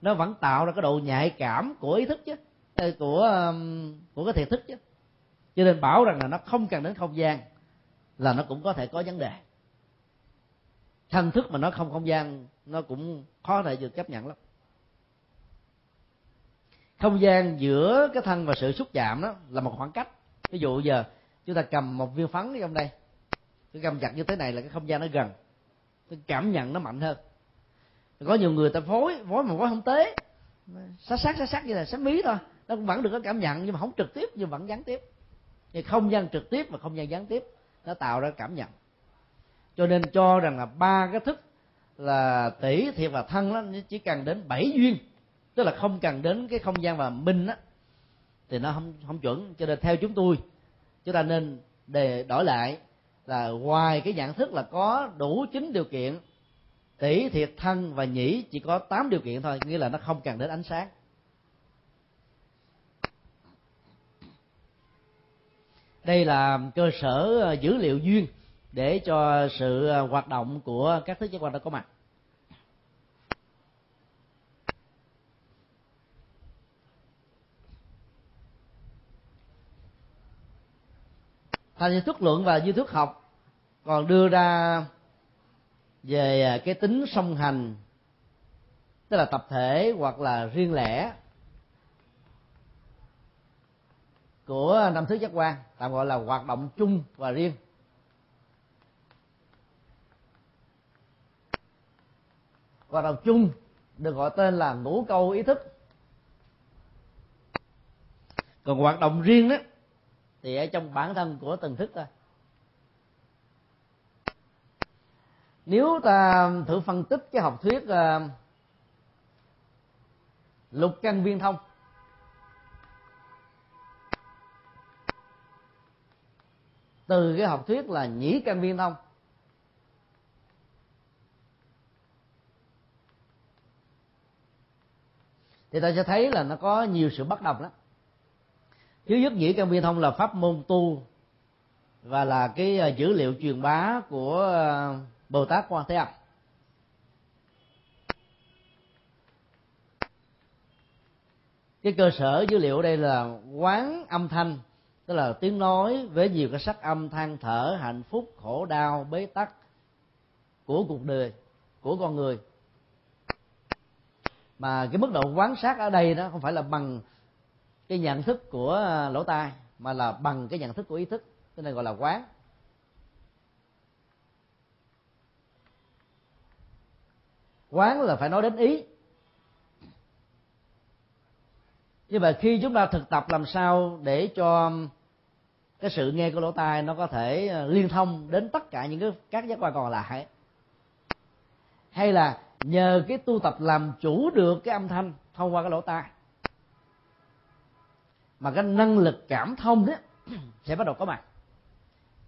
nó vẫn tạo ra cái độ nhạy cảm của ý thức chứ, của um, của cái thiệt thức chứ. Cho nên bảo rằng là nó không cần đến không gian là nó cũng có thể có vấn đề. Thành thức mà nó không không gian, nó cũng khó thể được chấp nhận lắm. Không gian giữa cái thân và sự xúc chạm đó là một khoảng cách. Ví dụ giờ, chúng ta cầm một viên phấn trong đây. Cái cầm chặt như thế này là cái không gian nó gần. Cái cảm nhận nó mạnh hơn. Có nhiều người ta phối phối mà phối không tế. Sát sát sát sát như là sát mí thôi. Nó cũng vẫn được có cảm nhận nhưng mà không trực tiếp, nhưng vẫn gián tiếp. Thì không gian trực tiếp và không gian gián tiếp nó tạo ra cảm nhận. Cho nên cho rằng là ba cái thức là tỷ thiệt và thân đó chỉ cần đến bảy duyên. Tức là không cần đến cái không gian và minh á, thì nó không không chuẩn. Cho nên theo chúng tôi, chúng ta nên để đổi lại là ngoài cái nhận thức là có đủ chín điều kiện, tỷ thiệt thân và nhĩ chỉ có tám điều kiện thôi, nghĩa là nó không cần đến ánh sáng. Đây là cơ sở ờ, dữ liệu duyên để cho sự ờ, hoạt động của các thức giác quan đã có mặt. Thành thức luận và như thuyết học còn đưa ra về ờ, cái tính song hành, tức là tập thể hoặc là riêng lẻ. Của năm thứ giác quan tạm gọi là hoạt động chung và riêng. Hoạt động chung được gọi tên là ngũ câu ý thức. Còn hoạt động riêng đó thì ở trong bản thân của từng thức thôi. Nếu ta thử phân tích cái học thuyết uh, lục căn viên thông từ cái học thuyết là nhĩ căn viên thông thì ta sẽ thấy là nó có nhiều sự bất đồng lắm. Thứ nhất, nhĩ căn viên thông là pháp môn tu và là cái à, dữ liệu truyền bá của à, bồ tát quan thế âm. Cái cơ sở dữ liệu đây là quán âm thanh tức là tiếng nói với nhiều cái sắc âm than thở, hạnh phúc, khổ đau, bế tắc của cuộc đời, của con người. Mà cái mức độ quán sát ở đây đó không phải là bằng cái nhận thức của à, lỗ tai, mà là bằng cái nhận thức của ý thức, cái này gọi là quán. Quán là phải nói đến ý. Như vậy khi chúng ta thực tập làm sao để cho cái sự nghe của lỗ tai nó có thể ờ, liên thông đến tất cả những cái, các giác quan còn lại. Hay là nhờ cái tu tập làm chủ được cái âm thanh thông qua cái lỗ tai, mà cái năng lực cảm thông đó sẽ bắt đầu có mặt.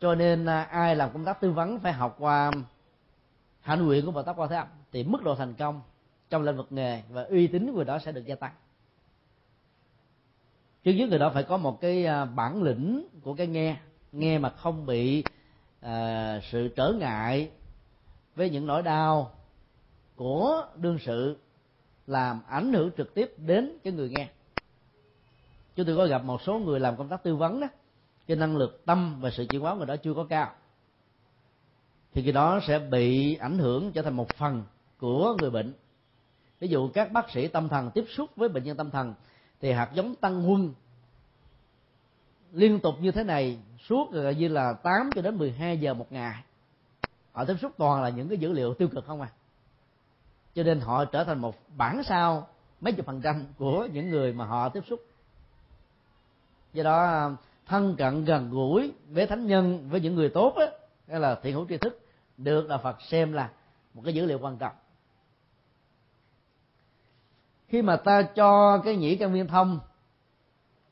Cho nên à, ai làm công tác tư vấn phải học qua hạnh nguyện của bồ tát quan thế âm, thì mức độ thành công trong lĩnh vực nghề và uy tín của đó sẽ được gia tăng trước nhất người đó phải có một cái à, bản lĩnh của cái nghe. Nghe mà không bị à, sự trở ngại với những nỗi đau của đương sự làm ảnh hưởng trực tiếp đến cái người nghe. Chúng tôi có gặp một số người làm công tác tư vấn đó cái năng lực tâm và sự chuyển hóa người đó chưa có cao. Thì cái đó sẽ bị ảnh hưởng trở thành một phần của người bệnh. Ví dụ các bác sĩ tâm thần tiếp xúc với bệnh nhân tâm thần thì hạt giống tăng quân liên tục như thế này suốt gần như là 8 cho đến 12 giờ một ngày. Họ tiếp xúc toàn là những cái dữ liệu tiêu cực không à? Cho nên họ trở thành một bản sao mấy chục phần trăm của những người mà họ tiếp xúc. Do đó, thân cận gần gũi với thánh nhân, với những người tốt á, hay là thiện hữu tri thức, được là phật xem là một cái dữ liệu quan trọng khi mà ta cho cái nhĩ căn viên thông,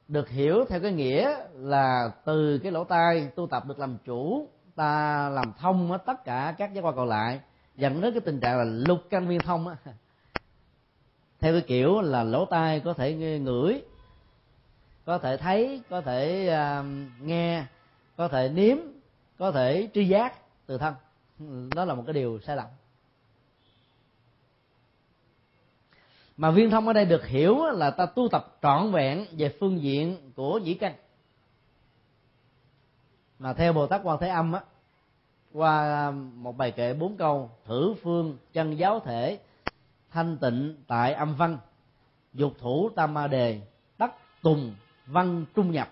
được hiểu theo cái nghĩa là từ cái lỗ tai tu tập được làm chủ, ta làm thông tất cả các giác quan còn lại, dẫn đến cái tình trạng là lục căn viên thông á. Theo cái kiểu là lỗ tai có thể ngửi, có thể thấy, có thể à, nghe, có thể nếm, có thể tri giác từ thân. Đó là một cái điều sai lầm. Mà viên thông ở đây được hiểu là ta tu tập trọn vẹn về phương diện của nhĩ căn. Mà theo bồ tát quan thế âm á, qua một bài kệ bốn câu, thử phương, chân giáo thể, thanh tịnh tại âm văn, dục thủ tam ma đề, đắc tùng văn trung nhập.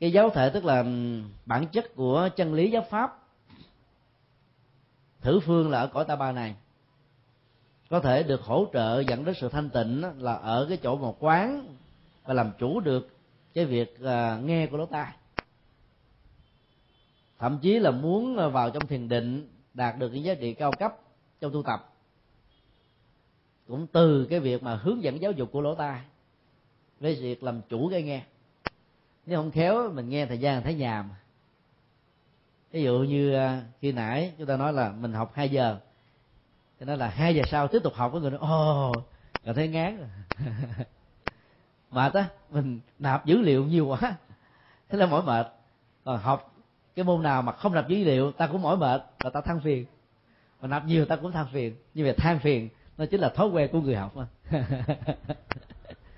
Cái giáo thể tức là bản chất của chân lý giáo pháp. Thử phương là ở cõi ta ba này có thể được hỗ trợ, dẫn đến sự thanh tịnh là ở cái chỗ một quán và làm chủ được cái việc à, nghe của lỗ tai. Thậm chí là muốn vào trong thiền định đạt được những giá trị cao cấp trong tu tập. Cũng từ cái việc mà hướng dẫn giáo dục của lỗ tai, với việc làm chủ cái nghe. Nếu không khéo mình nghe thời gian thấy nhàm. Ví dụ như à, khi nãy chúng ta nói là mình học 2 giờ cho nên là hai giờ sau tiếp tục học với người nói ồ cảm thấy ngán rồi. Mệt á, mình nạp dữ liệu nhiều quá. Thế là mỏi mệt. Còn học cái môn nào mà không nạp dữ liệu, ta cũng mỏi mệt và ta than phiền. Mà nạp nhiều, ta cũng than phiền. Như vậy than phiền, nó chính là thói quen của người học mà.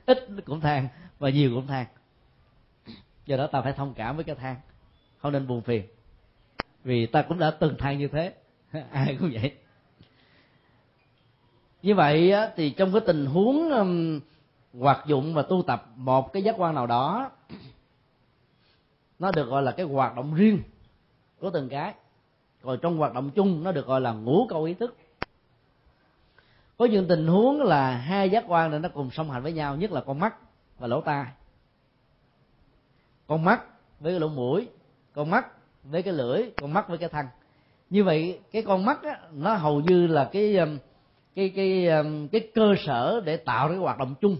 Ít cũng than và nhiều cũng than. Do đó ta phải thông cảm với cái than. Không nên buồn phiền. Vì ta cũng đã từng than như thế. Ai cũng vậy như vậy thì trong cái tình huống hoạt dụng và tu tập một cái giác quan nào đó nó được gọi là cái hoạt động riêng của từng cái. Còn trong hoạt động chung nó được gọi là ngũ câu ý thức. Có những tình huống là hai giác quan này nó cùng song hành với nhau nhất là con mắt và lỗ tai. Con mắt với cái lỗ mũi con mắt với cái lưỡi con mắt với cái thân. Như vậy cái con mắt á, nó hầu như là cái cái cái um, cái cơ sở để tạo cái hoạt động chung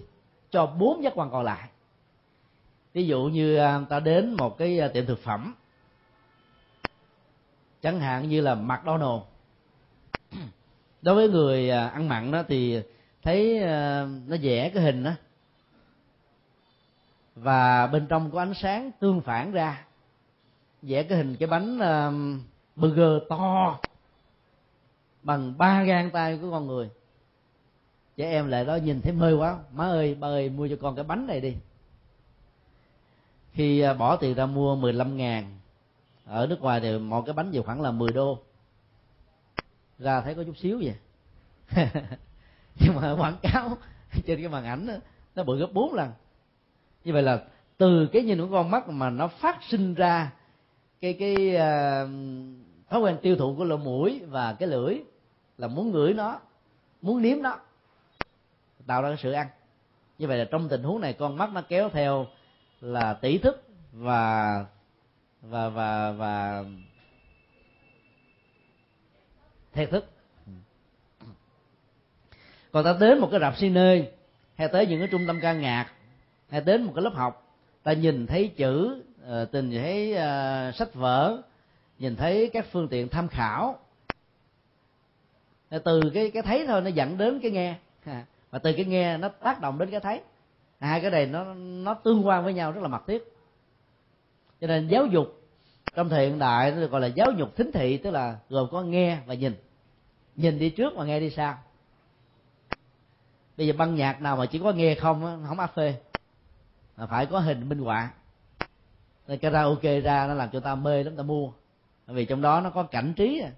cho bốn giác quan còn lại. Ví dụ như uh, ta đến một cái uh, tiệm thực phẩm, chẳng hạn như là McDonald đối với người uh, ăn mặn đó thì thấy nó vẽ cái hình đó, và bên trong có ánh sáng tương phản ra, vẽ cái hình cái bánh um, burger to bằng ba gang tay của con người. Trẻ em lại đó nhìn thấy mê quá. Má ơi ba ơi mua cho con cái bánh này đi. Khi à, bỏ tiền ra mua 15 ngàn ở nước ngoài thì một cái bánh về khoảng là 10 đô. Ra thấy có chút xíu vậy. Nhưng mà quảng cáo trên cái màn ảnh đó, nó bự gấp bốn lần. Như vậy là từ cái nhìn của con mắt mà nó phát sinh ra cái cái uh, thói quen tiêu thụ của lỗ mũi và cái lưỡi là muốn ngửi nó muốn nếm nó. Tạo ra cái sự ăn. Như vậy là trong tình huống này con mắt nó kéo theo là tỷ thức và và và và theo thức. Còn ta đến một cái rạp cine hay tới những cái trung tâm ca nhạc hay đến một cái lớp học ta nhìn thấy chữ ờ, tình thấy uh, sách vở nhìn thấy các phương tiện tham khảo từ cái cái thấy thôi, nó dẫn đến cái nghe. Và từ cái nghe, nó tác động đến cái thấy. Hai cái này nó nó tương quan với nhau rất là mật thiết. Cho nên giáo dục trong thời hiện đại nó được gọi là giáo dục thính thị, tức là gồm có nghe và nhìn. Nhìn đi trước và nghe đi sau. Bây giờ băng nhạc nào mà chỉ có nghe không không áp phê. Mà phải có hình minh họa. Nên karaoke ra nó làm cho ta mê lắm ta mua. Vì trong đó nó có cảnh trí à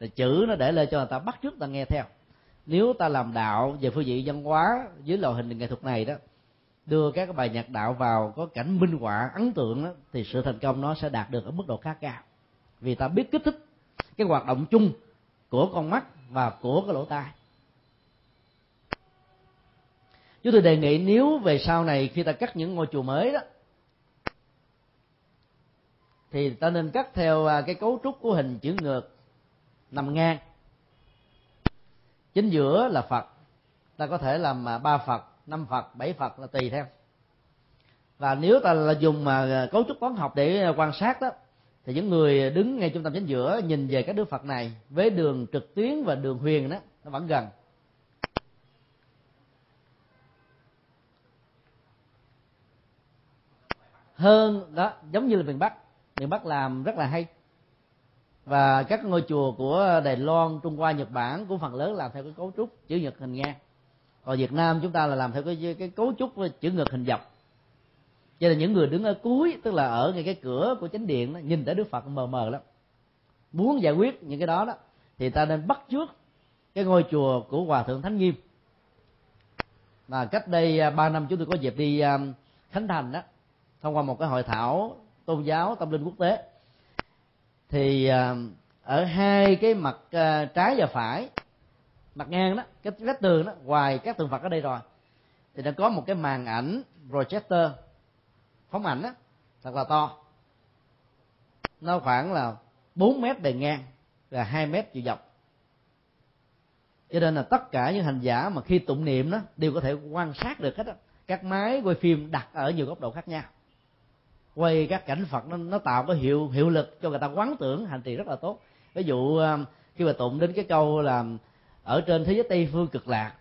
là chữ nó để lên cho người ta bắt trước ta nghe theo. Nếu ta làm đạo về phương diện văn hóa dưới loại hình nghệ thuật này đó đưa các bài nhạc đạo vào có cảnh minh họa ấn tượng đó, thì sự thành công nó sẽ đạt được ở mức độ khá cao. Vì ta biết kích thích cái hoạt động chung của con mắt và của cái lỗ tai. Chúng tôi đề nghị nếu về sau này khi ta cắt những ngôi chùa mới đó thì ta nên cắt theo à, cái cấu trúc của hình chữ ngược nằm ngang. Chính giữa là phật. Ta có thể làm à, ba phật, năm phật, bảy phật là tùy theo. Và nếu ta là dùng mà cấu trúc toán học để quan sát đó, thì những người đứng ngay trung tâm chính giữa nhìn về các đức phật này với đường trực tuyến và đường huyền đó, nó vẫn gần. Hơn đó, giống như là miền bắc. Miền bắc làm rất là hay và các ngôi chùa của đài loan trung hoa nhật bản cũng phần lớn làm theo cái cấu trúc chữ nhật hình ngang còn việt nam chúng ta là làm theo cái cái cấu trúc chữ ngược hình dọc. Cho nên những người đứng ở cuối tức là ở ngay cái cửa của chánh điện đó, nhìn thấy đức phật mờ mờ lắm. Muốn giải quyết những cái đó đó thì ta nên bắt trước cái ngôi chùa của hòa thượng thánh nghiêm. Mà cách đây à, ba năm chúng tôi có dịp đi à, khánh thành đó thông qua một cái hội thảo tôn giáo tâm linh quốc tế thì à, ở hai cái mặt à, trái và phải, mặt ngang đó, cái vách tường đó, ngoài các tượng phật ở đây rồi, thì đã có một cái màn ảnh projector phóng ảnh đó, thật là to. Nó khoảng là 4 mét bề ngang và 2 mét chiều dọc. Cho nên là tất cả những hành giả mà khi tụng niệm đó đều có thể quan sát được hết đó các máy quay phim đặt ở nhiều góc độ khác nhau quay các cảnh phật nó nó tạo cái hiệu hiệu lực cho người ta quán tưởng hành trì rất là tốt. Ví dụ ờ, khi mà tụng đến cái câu là ở trên thế giới tây phương cực lạc,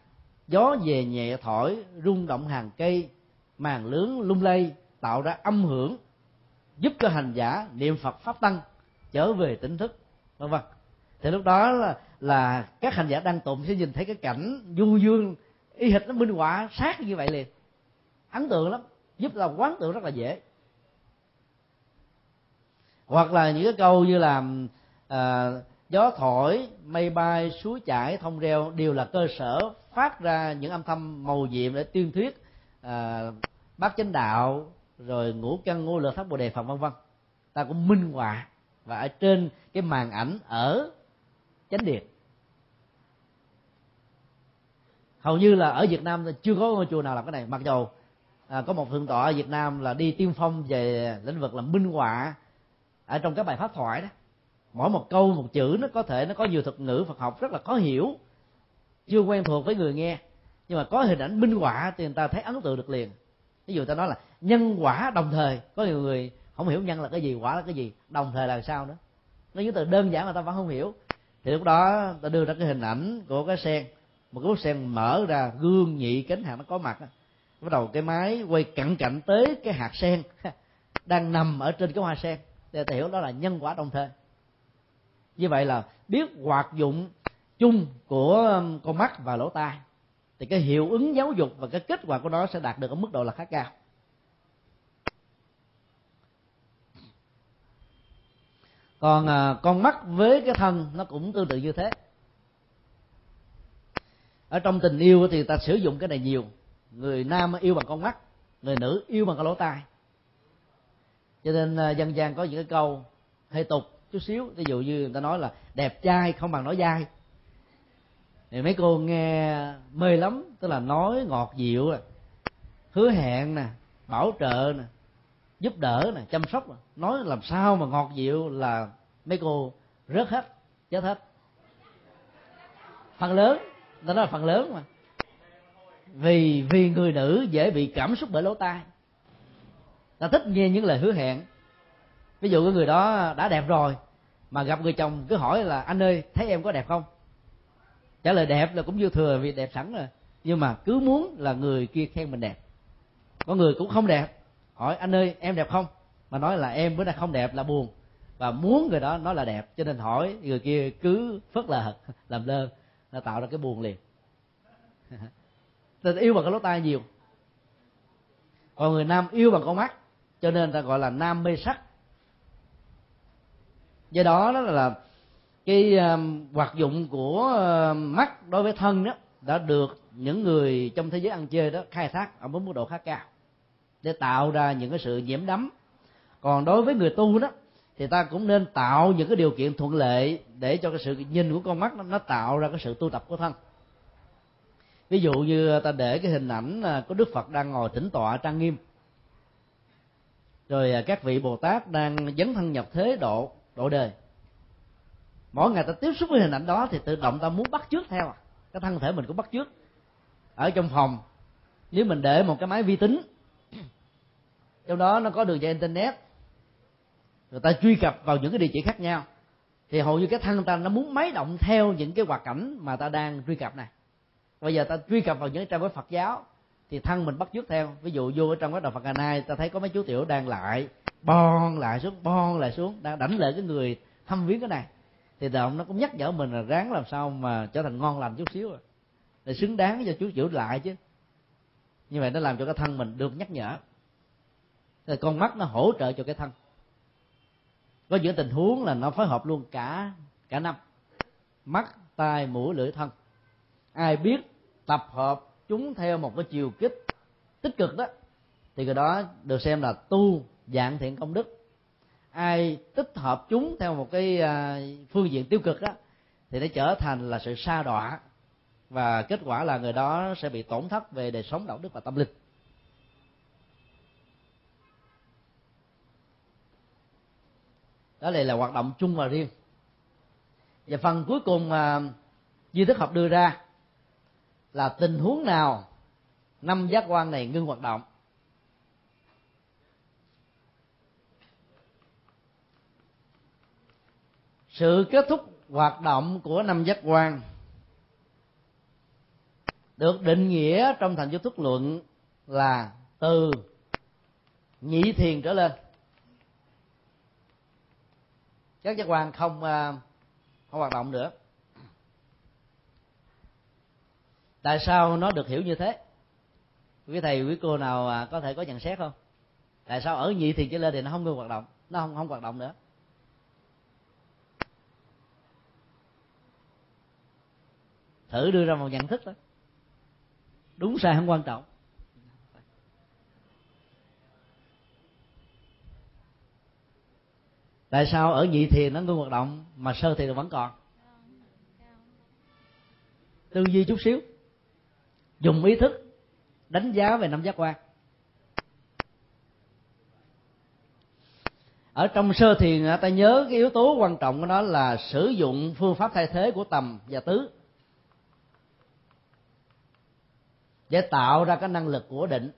gió về nhẹ thổi, rung động hàng cây màn lướng lung lay, tạo ra âm hưởng, giúp cho hành giả niệm phật pháp tăng, trở về tỉnh thức, vân vân. Thì lúc đó là là các hành giả đang tụng sẽ nhìn thấy cái cảnh du dương, y hệt nó minh họa sát như vậy liền. Ấn tượng lắm, giúp là quán tưởng rất là dễ hoặc là những cái câu như là à, gió thổi mây bay suối chảy thông reo đều là cơ sở phát ra những âm thanh màu nhiệm để tuyên thuyết à, bát chánh đạo rồi ngũ căn ngũ lực thất bồ đề phật vân vân. Ta cũng minh họa và ở trên cái màn ảnh ở chánh điện. Hầu như là ở Việt Nam chưa có ngôi chùa nào làm cái này. Mặc dù à, ờ, có một thượng tọa ở Việt Nam là đi tiên phong về lĩnh vực là minh họa ở trong các bài pháp thoại đó, mỗi một câu, một chữ nó có thể nó có nhiều thuật ngữ Phật học rất là khó hiểu, chưa quen thuộc với người nghe, nhưng mà có hình ảnh minh họa thì người ta thấy ấn tượng được liền. Ví dụ ta nói là nhân quả đồng thời, có nhiều người không hiểu nhân là cái gì, quả là cái gì, đồng thời là sao nữa. Nó những từ đơn giản mà ta vẫn không hiểu. Thì lúc đó ta đưa ra cái hình ảnh của cái sen, một cái bức sen mở ra, gương nhị cánh hạt nó có mặt bắt đầu cái máy quay cận cạnh tới cái hạt sen, đang nằm ở trên cái hoa sen để ta hiểu đó là nhân quả đồng thời như vậy là biết hoạt dụng chung của um, con mắt và lỗ tai thì cái hiệu ứng giáo dục và cái kết quả của nó sẽ đạt được ở mức độ là khá cao. Còn à, con mắt với cái thân nó cũng tương tự như thế. Ở trong tình yêu thì ta sử dụng cái này nhiều. Người nam yêu bằng con mắt người nữ yêu bằng cái lỗ tai cho nên à, dân gian có những cái câu hơi tục chút xíu. Ví dụ như người ta nói là đẹp trai không bằng nói dai. Thì mấy cô nghe mê lắm, tức là nói ngọt dịu nè hứa hẹn nè, bảo trợ nè, giúp đỡ nè, chăm sóc nè. Nói làm sao mà ngọt dịu là mấy cô rớt hết, chết hết. Phần lớn đó là phần lớn mà. Vì vì người nữ dễ bị cảm xúc bởi lỗ tai ta thích nghe những lời hứa hẹn. Ví dụ cái người đó đã đẹp rồi, mà gặp người chồng cứ hỏi là, anh ơi, thấy em có đẹp không? Trả lời đẹp là cũng dư thừa vì đẹp sẵn rồi, nhưng mà cứ muốn là người kia khen mình đẹp. Có người cũng không đẹp, hỏi, anh ơi, em đẹp không? Mà nói là, em bữa nay không đẹp là buồn, và muốn người đó nói là đẹp, cho nên hỏi, người kia cứ phớt lờ làm lơ nó tạo ra cái buồn liền. Tình yêu bằng cái lỗ tai nhiều. Còn người nam yêu bằng con mắt cho nên ta gọi là nam mê sắc. Do đó đó là cái um, hoạt dụng của uh, mắt đối với thân đó đã được những người trong thế giới ăn chơi đó khai thác ở một mức độ khá cao để tạo ra những cái sự nhiễm đắm. Còn đối với người tu đó thì ta cũng nên tạo những cái điều kiện thuận lợi để cho cái sự nhìn của con mắt nó, nó tạo ra cái sự tu tập của thân. Ví dụ như ta để cái hình ảnh à, của có đức phật đang ngồi tĩnh tọa trang nghiêm rồi à, các vị bồ tát đang dấn thân nhập thế độ độ đời. Mỗi ngày ta tiếp xúc với hình ảnh đó thì tự động ta muốn bắt trước theo à. cái thân thể mình cũng bắt trước ở trong phòng, nếu mình để một cái máy vi tính, trong đó nó có đường dây internet người ta truy cập vào những cái địa chỉ khác nhau, thì hầu như cái thân ta nó muốn máy động theo những cái hoạt cảnh mà ta đang truy cập này. Bây giờ ta truy cập vào những trang web Phật giáo thì thân mình bắt chước theo. Ví dụ vô ở trong cái đạo Phật ngày nay, ta thấy có mấy chú tiểu đang lại, bon lại xuống, bon lại xuống đang đánh lại cái người thăm viếng cái này. Thì động nó cũng nhắc nhở mình là ráng làm sao mà trở thành ngon lành chút xíu rồi để xứng đáng cho chú chịu lại chứ. Như vậy nó làm cho cái thân mình được nhắc nhở. Thì con mắt nó hỗ trợ cho cái thân. Có những tình huống là nó phối hợp luôn cả cả năm. Mắt, tai, mũi, lưỡi, thân. Ai biết, tập hợp chúng theo một cái chiều kích tích cực đó thì cái đó được xem là tu dạng thiện công đức. Ai tích hợp chúng theo một cái à, phương diện tiêu cực đó thì nó trở thành là sự sa đọa và kết quả là người đó sẽ bị tổn thất về đời sống đạo đức và tâm linh. Đó là, là hoạt động chung và riêng. Và phần cuối cùng mà duy thức học đưa ra là tình huống nào năm giác quan này ngưng hoạt động? Sự kết thúc hoạt động của năm giác quan được định nghĩa trong thành vô thức luận là từ nhị thiền trở lên. Các giác quan không à, không hoạt động nữa. Tại sao nó được hiểu như thế? Quý thầy quý cô nào à, có thể có nhận xét không? Tại sao ở nhị thiền trở lên thì nó không ngưng hoạt động? Nó không không hoạt động nữa. Thử đưa ra một nhận thức đó. Đúng sai không quan trọng. Tại sao ở nhị thiền nó ngưng hoạt động mà sơ thiền vẫn còn? Tư duy chút xíu dùng ý thức đánh giá về năm giác quan. Ở trong sơ thiền ta nhớ cái yếu tố quan trọng của nó là sử dụng phương pháp thay thế của tầm và tứ. Để tạo ra cái năng lực của định.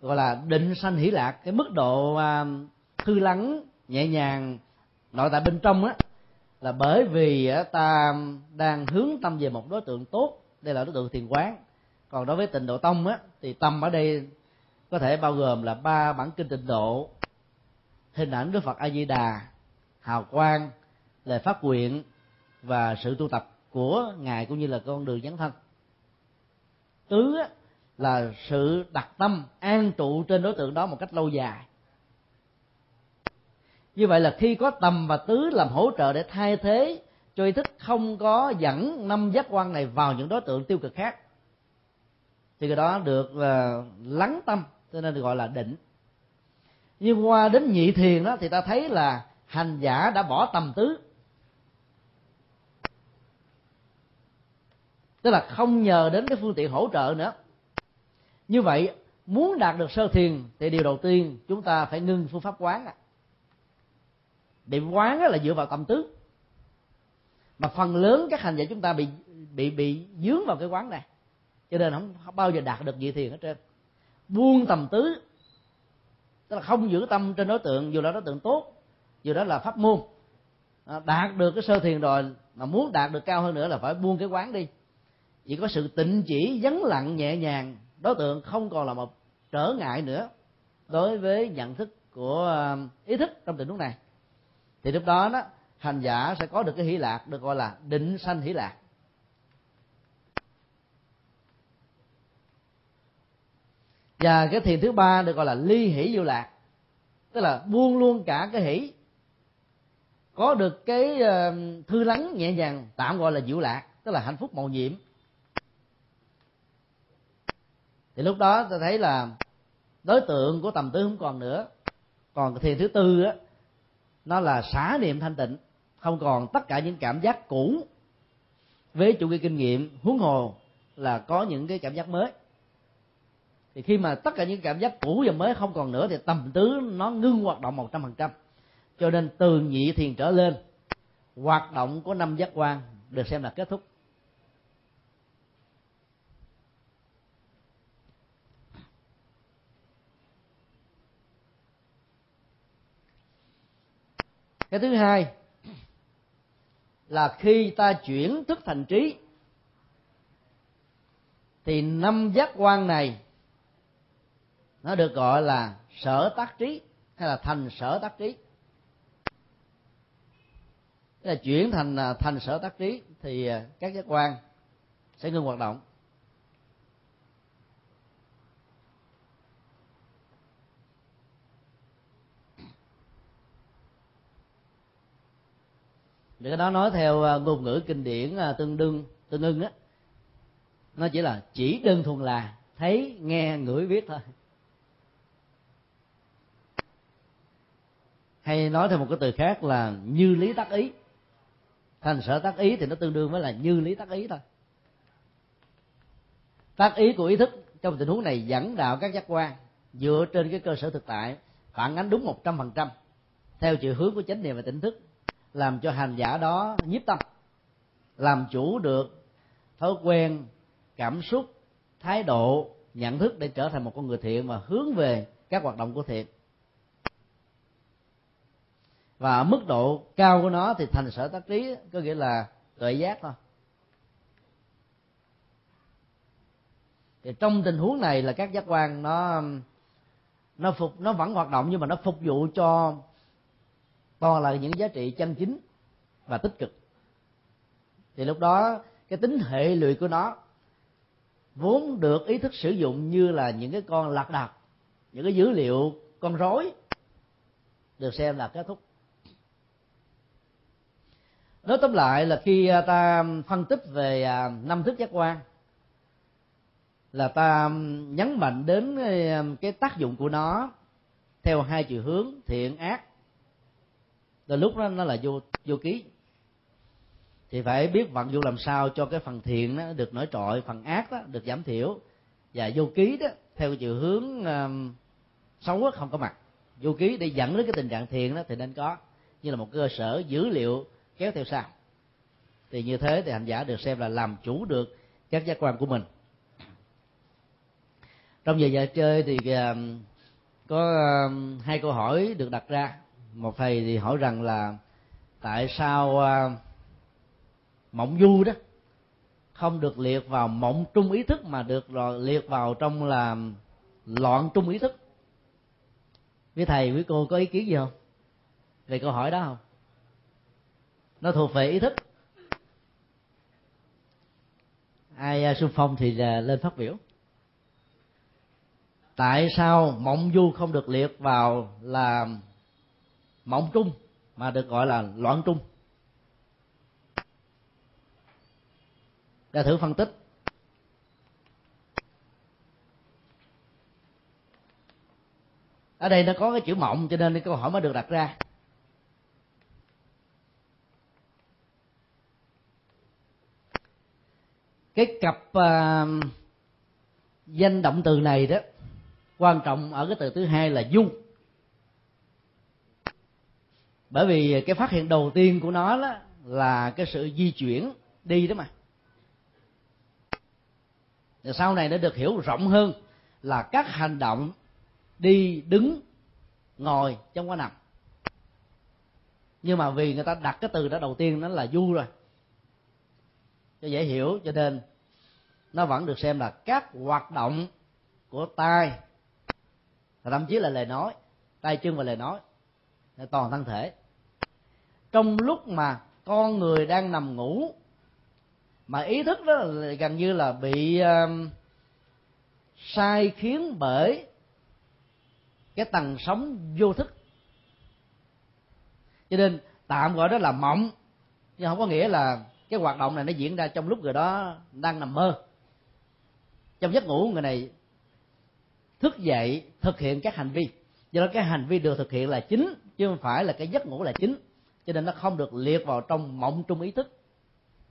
Gọi là định sanh hỷ lạc. Cái mức độ à, thư lắng, nhẹ nhàng, nội tại bên trong á là bởi vì à, ta đang hướng tâm về một đối tượng tốt đây là đối tượng thiền quán. Còn đối với tịnh độ tông á thì tâm ở đây có thể bao gồm là ba bản kinh tịnh độ hình ảnh đức phật a di đà hào quang lời phát nguyện và sự tu tập của ngài cũng như là con đường dấn thân. Tứ á, là sự đặt tâm an trụ trên đối tượng đó một cách lâu dài như vậy là khi có tầm và tứ làm hỗ trợ để thay thế cho ý thức không có dẫn năm giác quan này vào những đối tượng tiêu cực khác thì cái đó được uh, lắng tâm cho nên được gọi là định. Nhưng qua đến nhị thiền đó thì ta thấy là hành giả đã bỏ tầm tứ. Tức là không nhờ đến cái phương tiện hỗ trợ nữa. Như vậy muốn đạt được sơ thiền thì điều đầu tiên chúng ta phải ngưng phương pháp quán à điểm quán là dựa vào tâm tứ mà phần lớn các hành giả chúng ta bị bị bị dướng vào cái quán này. Cho nên không, không bao giờ đạt được vị thiền hết trơn. Buông tầm tứ tức là không giữ tâm trên đối tượng dù là đối tượng tốt dù đó là pháp môn. À, đạt được cái sơ thiền rồi mà muốn đạt được cao hơn nữa là phải buông cái quán đi. Chỉ có sự tịnh chỉ vắng lặng nhẹ nhàng đối tượng không còn là một trở ngại nữa đối với nhận thức của à, ý thức trong tình huống này thì lúc đó đó, hành giả sẽ có được cái hỷ lạc được gọi là định sanh hỷ lạc và cái thiền thứ ba được gọi là ly hỷ diệu lạc. Tức là buông luôn cả cái hỷ. Có được cái ờ, thư lắng nhẹ nhàng, tạm gọi là diệu lạc, tức là hạnh phúc màu nhiệm. Thì lúc đó ta thấy là đối tượng của tầm tứ không còn nữa. Còn thiền thứ tư á nó là xả niệm thanh tịnh. Không còn tất cả những cảm giác cũ. Với chủ nghĩa kinh nghiệm, huống hồ là có những cái cảm giác mới. Thì khi mà tất cả những cảm giác cũ và mới không còn nữa, thì tầm tứ nó ngưng hoạt động một trăm phần trăm. Cho nên từ nhị thiền trở lên, hoạt động của năm giác quan được xem là kết thúc. Cái thứ hai là khi ta chuyển thức thành trí, thì năm giác quan này nó được gọi là sở tác trí hay là thành sở tác trí. Tức là chuyển thành à, thành sở tác trí thì à, các giác quan sẽ ngưng hoạt động. Để cái đó nói theo à, ngôn ngữ kinh điển à, tương đương, tương ưng á. Nó chỉ là chỉ đơn thuần là thấy, nghe, ngửi, biết thôi. Hay nói theo một cái từ khác là như lý tác ý. Thành sở tác ý thì nó tương đương với là như lý tác ý thôi. Tác ý của ý thức trong tình huống này dẫn đạo các giác quan dựa trên cái cơ sở thực tại, phản ánh đúng một trăm phần trăm theo chiều hướng của chánh niệm và tỉnh thức làm cho hành giả đó nhiếp tâm, làm chủ được thói quen, cảm xúc, thái độ, nhận thức để trở thành một con người thiện và hướng về các hoạt động của thiện. Và ở mức độ cao của nó thì thành sở tác trí, có nghĩa là tuệ giác thôi. Thì trong tình huống này là các giác quan nó nó phục, nó vẫn hoạt động nhưng mà nó phục vụ cho toàn là những giá trị chân chính và tích cực. Thì lúc đó, cái tính hệ lụy của nó vốn được ý thức sử dụng như là những cái con lạc đà những cái dữ liệu con rối được xem là kết thúc. Nói tóm lại là khi à, ta phân tích về à, năm thức giác quan, là ta nhấn mạnh đến cái tác dụng của nó theo hai chiều hướng, thiện, ác rồi lúc đó nó là vô vô ký. Thì phải biết vận dụng làm sao cho cái phần thiện đó được nổi trội phần ác đó được giảm thiểu. Và vô ký đó theo chiều hướng um, xấu không có mặt. Vô ký để dẫn đến cái tình trạng thiện đó thì nên có. Như là một cơ sở dữ liệu kéo theo sau. Thì như thế thì hành giả được xem là làm chủ được các giác quan của mình. Trong giờ giờ chơi thì um, có um, hai câu hỏi được đặt ra một thầy thì hỏi rằng là tại sao à, uh, mộng du đó không được liệt vào mộng trung ý thức mà được rồi liệt vào trong là loạn trung ý thức? Với thầy quý cô có ý kiến gì không? Về câu hỏi đó không? Nó thuộc về ý thức. Ai à, xung phong thì à, lên phát biểu. Tại sao mộng du không được liệt vào là mộng trung mà được gọi là loạn trung. Ta thử phân tích. Ở đây nó có cái chữ mộng cho nên cái câu hỏi mới được đặt ra. Cái cặp uh, danh động từ này đó quan trọng ở cái từ thứ hai là dung bởi vì cái phát hiện đầu tiên của nó đó là cái sự di chuyển đi đó mà. Rồi sau này nó được hiểu rộng hơn là các hành động đi đứng, ngồi trong quá nằm. Nhưng mà vì người ta đặt cái từ đó đầu tiên nó là du rồi. Cho dễ hiểu, cho nên nó vẫn được xem là các hoạt động của tai và thậm chí là lời nói tay chân và lời nói toàn thân thể. Trong lúc mà con người đang nằm ngủ mà ý thức đó là gần như là bị uh, sai khiến bởi cái tầng sống vô thức. Cho nên tạm gọi đó là mộng nhưng không có nghĩa là cái hoạt động này nó diễn ra trong lúc người đó đang nằm mơ. Trong giấc ngủ người này thức dậy thực hiện các hành vi. Do đó cái hành vi được thực hiện là chính chứ không phải là cái giấc ngủ là chính. Cho nên nó không được liệt vào trong mộng trung ý thức.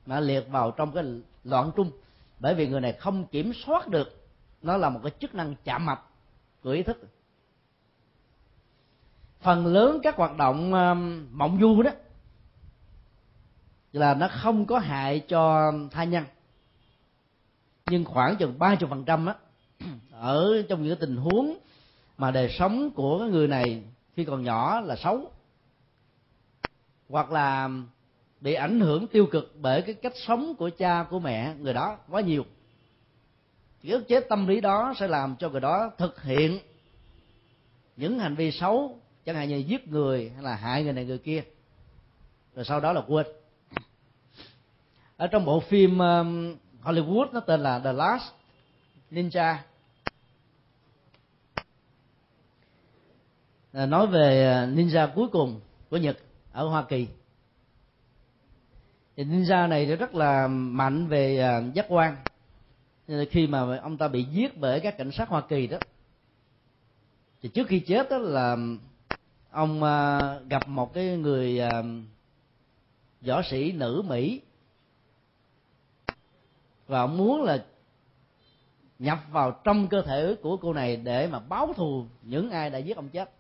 Mà liệt vào trong cái loạn trung. Bởi vì người này không kiểm soát được. Nó là một cái chức năng chạm mạch của ý thức. Phần lớn các hoạt động um, mộng du đó là nó không có hại cho thai nhân. Nhưng khoảng chừng ba chục phần trăm á, ở trong những tình huống mà đời sống của cái người này khi còn nhỏ là xấu. Hoặc là bị ảnh hưởng tiêu cực bởi cái cách sống của cha, của mẹ, người đó quá nhiều. Cái ức chế tâm lý đó sẽ làm cho người đó thực hiện những hành vi xấu, chẳng hạn như giết người hay là hại người này người kia. Rồi sau đó là quên. Ở trong bộ phim um, Hollywood nó tên là The Last Ninja. Ờ, nói về ờ, ninja cuối cùng của Nhật ở Hoa Kỳ. Thì ninja này rất là mạnh về ờ, giác quan. Nên khi mà ông ta bị giết bởi các cảnh sát hoa kỳ đó, thì trước khi chết đó là ông gặp một cái người võ sĩ nữ mỹ. Và ông muốn là nhập vào trong cơ thể của cô này để mà báo thù những ai đã giết ông chết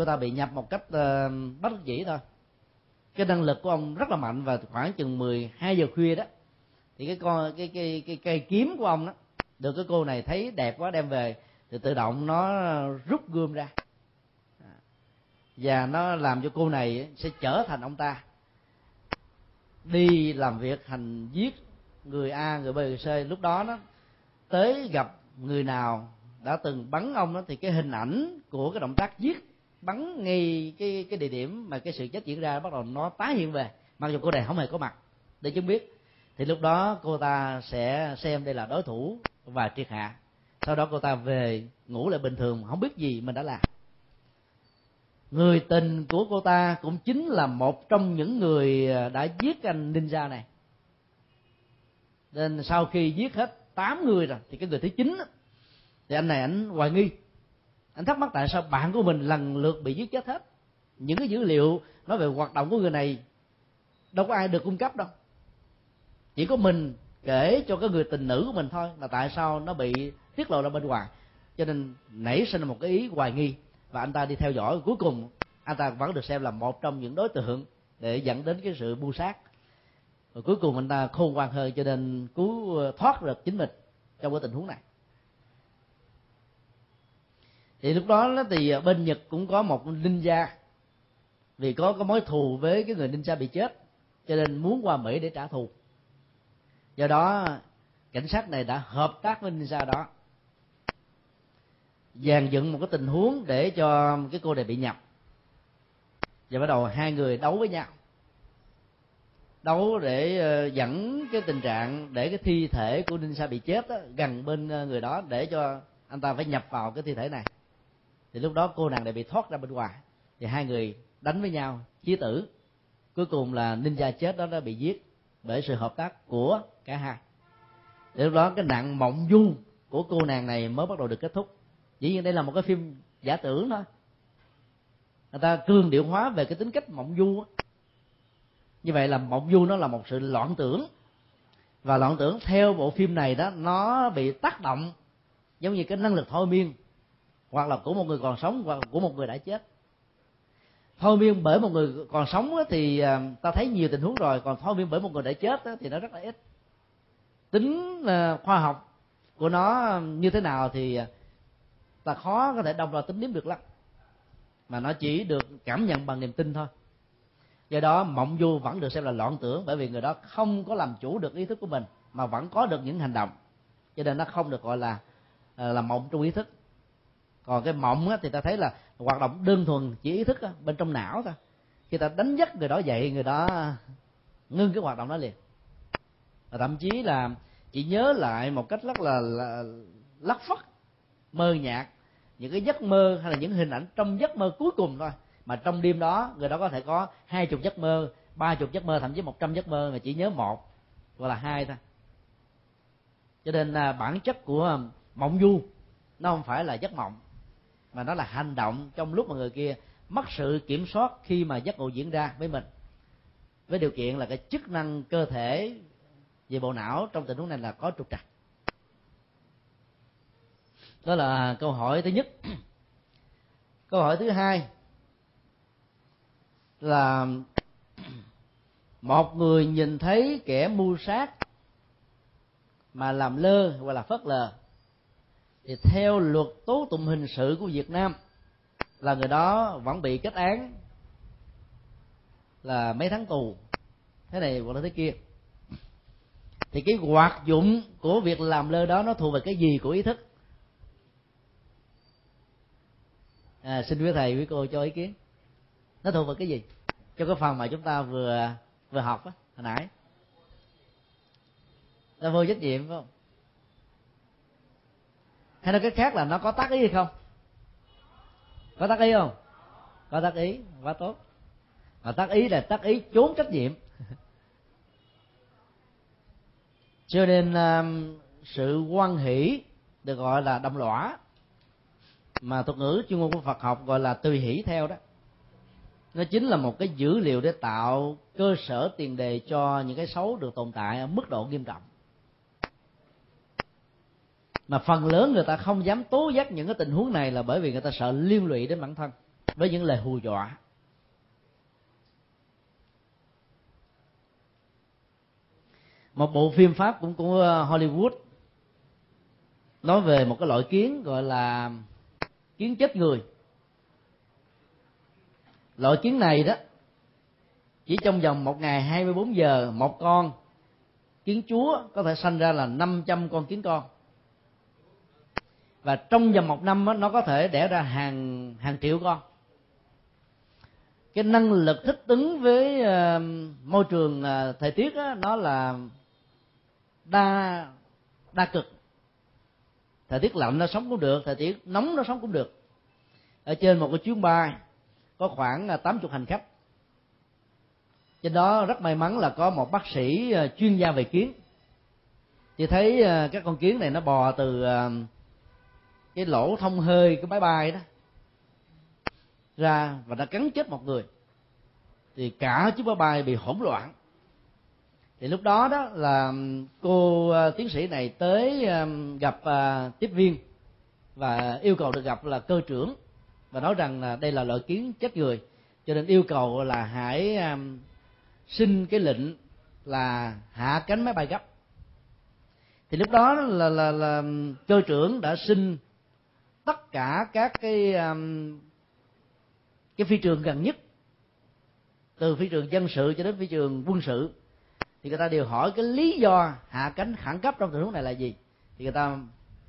cô ta bị nhập một cách uh, bất đắc dĩ thôi. Cái năng lực của ông rất là mạnh và khoảng chừng 12 giờ khuya đó thì cái con cái cái cái cây kiếm của ông đó được cái cô này thấy đẹp quá đem về thì tự động nó rút gươm ra. Và nó làm cho cô này sẽ trở thành ông ta. Đi làm việc hành giết người a người b người c. Lúc đó nó tới gặp người nào đã từng bắn ông đó thì cái hình ảnh của cái động tác giết bắn ngay cái cái địa điểm mà cái sự chết diễn ra bắt đầu nó tái hiện về. Mặc dù cô này không hề có mặt, để chứng biết. Thì lúc đó cô ta sẽ xem đây là đối thủ và triệt hạ. Sau đó cô ta về ngủ lại bình thường, không biết gì mình đã làm. Người tình của cô ta cũng chính là một trong những người à, đã giết anh ninja này. Nên sau khi giết hết tám người rồi, thì cái người thứ chín thì anh này anh hoài nghi anh thắc mắc tại sao bạn của mình lần lượt bị giết chết hết? Những cái dữ liệu nói về hoạt động của người này, đâu có ai được cung cấp đâu. Chỉ có mình kể cho cái người tình nữ của mình thôi là tại sao nó bị tiết lộ ra bên ngoài. Cho nên nảy sinh một cái ý hoài nghi và anh ta đi theo dõi. Cuối cùng, anh ta vẫn được xem là một trong những đối tượng để dẫn đến cái sự bu sát. Và cuối cùng anh ta khôn ngoan hơn cho nên cứu, thoát được chính mình trong cái tình huống này thì lúc đó thì à, bên nhật cũng có một ninja. Vì có có mối thù với cái người ninja bị chết cho nên muốn qua mỹ để trả thù. Do đó cảnh sát này đã hợp tác với ninja đó. Dàn dựng một cái tình huống để cho cái cô này bị nhập. Và bắt đầu hai người đấu với nhau. Đấu để ờ, dẫn cái tình trạng để cái thi thể của ninja bị chết đó, gần bên ờ, người đó để cho anh ta phải nhập vào cái thi thể này thì lúc đó cô nàng này bị thoát ra bên ngoài. Thì hai người đánh với nhau, chí tử. Cuối cùng là ninja chết đó đã bị giết bởi sự hợp tác của cả hai. Thì lúc đó cái nạn mộng du của cô nàng này mới bắt đầu được kết thúc. Dĩ nhiên đây là một cái phim giả tưởng thôi. Người ta cương điệu hóa về cái tính cách mộng du như vậy là mộng du nó là một sự loạn tưởng. Và loạn tưởng theo bộ phim này đó, nó bị tác động giống như cái năng lực thôi miên hoặc là của một người còn sống, hoặc là của một người đã chết. Thôi miên bởi một người còn sống thì à, ta thấy nhiều tình huống rồi, còn thôi miên bởi một người đã chết thì nó rất là ít. Tính à, khoa học của nó như thế nào thì à, ta khó có thể đồng vào tính điểm được lắm. Mà nó chỉ được cảm nhận bằng niềm tin thôi. Do đó, mộng du vẫn được xem là loạn tưởng, bởi vì người đó không có làm chủ được ý thức của mình, mà vẫn có được những hành động. Cho nên nó không được gọi là là mộng trong ý thức còn cái mộng á, thì ta thấy là hoạt động đơn thuần chỉ ý thức á, bên trong não thôi. Khi ta đánh giấc người đó dậy người đó ngưng cái hoạt động đó liền. Và thậm chí là chỉ nhớ lại một cách rất là, là lắc phất mơ nhạt những cái giấc mơ hay là những hình ảnh trong giấc mơ cuối cùng thôi. Mà trong đêm đó người đó có thể có hai chục giấc mơ ba chục giấc mơ thậm chí một trăm giấc mơ mà chỉ nhớ một gọi là hai thôi. Cho nên là bản chất của à, mộng du nó không phải là giấc mộng mà nó là hành động trong lúc mà người kia mất sự kiểm soát khi mà giấc ngủ diễn ra với mình. Với điều kiện là cái chức năng cơ thể về bộ não trong tình huống này là có trục trặc. Đó là câu hỏi thứ nhất. Câu hỏi thứ hai là một người nhìn thấy kẻ mưu sát mà làm lơ hoặc là phớt lờ thì theo luật tố tụng hình sự của Việt Nam là người đó vẫn bị kết án là mấy tháng tù. Thế này hoặc là thế kia. Thì cái hoạt dụng của việc làm lơ đó nó thuộc về cái gì của ý thức? À, xin quý thầy quý cô cho ý kiến. Nó thuộc về cái gì? Cho cái phần mà chúng ta vừa vừa học á hồi nãy. Là vô trách nhiệm phải không? Hay nói cách khác là nó có tác ý hay không? Có tác ý không? Có tác ý quá tốt. Mà tác ý là tác ý trốn trách nhiệm. Cho nên um, sự quan hỷ được gọi là đồng lõa. Mà thuật ngữ chuyên môn của Phật học gọi là tùy hỷ theo đó. Nó chính là một cái dữ liệu để tạo cơ sở tiền đề cho những cái xấu được tồn tại ở mức độ nghiêm trọng mà phần lớn người ta không dám tố giác những cái tình huống này là bởi vì người ta sợ liên lụy đến bản thân, với những lời hù dọa. Một bộ phim pháp cũng của ờ, Hollywood nói về một cái loại kiến gọi là kiến chết người. Loại kiến này đó, chỉ trong vòng một ngày 24 giờ, một con kiến chúa có thể sanh ra là 500 con kiến con và trong vòng một năm đó, nó có thể đẻ ra hàng hàng triệu con. Cái năng lực thích ứng với uh, môi trường uh, thời tiết đó, nó là đa đa cực. Thời tiết lạnh nó sống cũng được thời tiết nóng nó sống cũng được. Ở trên một cái chuyến bay có khoảng ờ, 80 chục hành khách. Trên đó rất may mắn là có một bác sĩ chuyên gia về kiến. Thì thấy các con kiến này nó bò từ cái lỗ thông hơi cái máy bay đó ra và đã cắn chết một người. Thì cả chiếc máy bay bị hỗn loạn. Thì lúc đó đó là um, cô uh, tiến sĩ này tới um, gặp uh, tiếp viên và yêu cầu được gặp là cơ trưởng và nói rằng là đây là loại kiến chết người. Cho nên yêu cầu là hãy um, xin cái lệnh là hạ cánh máy bay gấp. Thì lúc đó là là, là cơ trưởng đã xin tất cả các cái um, cái phi trường gần nhất từ phi trường dân sự cho đến phi trường quân sự thì người ta đều hỏi cái lý do hạ cánh khẩn cấp trong tình huống này là gì? Thì người ta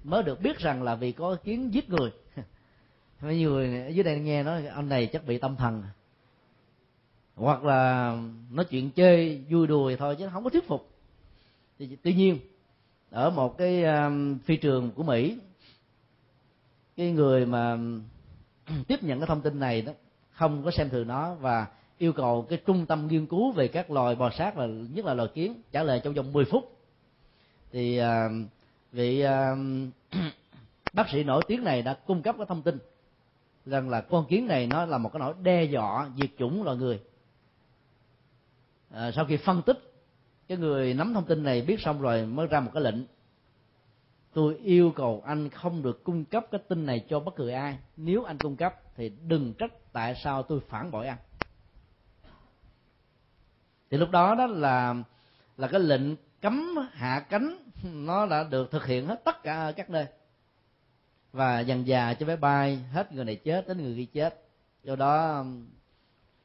mới được biết rằng là vì có kiến giết người. Mấy người ở dưới đây nghe nói anh này chắc bị tâm thần. Hoặc là nói chuyện chơi vui đùa thôi chứ không có thuyết phục. Thì tuy nhiên ở một cái um, phi trường của mỹ cái người mà tiếp nhận cái thông tin này đó không có xem thường nó và yêu cầu cái trung tâm nghiên cứu về các loài bò sát và nhất là loài kiến trả lời trong vòng 10 phút. Thì à, vị à, bác sĩ nổi tiếng này đã cung cấp cái thông tin rằng là con kiến này nó là một cái nỗi đe dọa diệt chủng loài người. À, sau khi phân tích cái người nắm thông tin này biết xong rồi mới ra một cái lệnh tôi yêu cầu anh không được cung cấp cái tin này cho bất cứ ai. Nếu anh cung cấp thì đừng trách tại sao tôi phản bội anh. Thì lúc đó đó là là cái lệnh cấm hạ cánh, nó đã được thực hiện hết tất cả các nơi. Và dần già cho máy bay, hết người này chết, đến người kia chết. Do đó,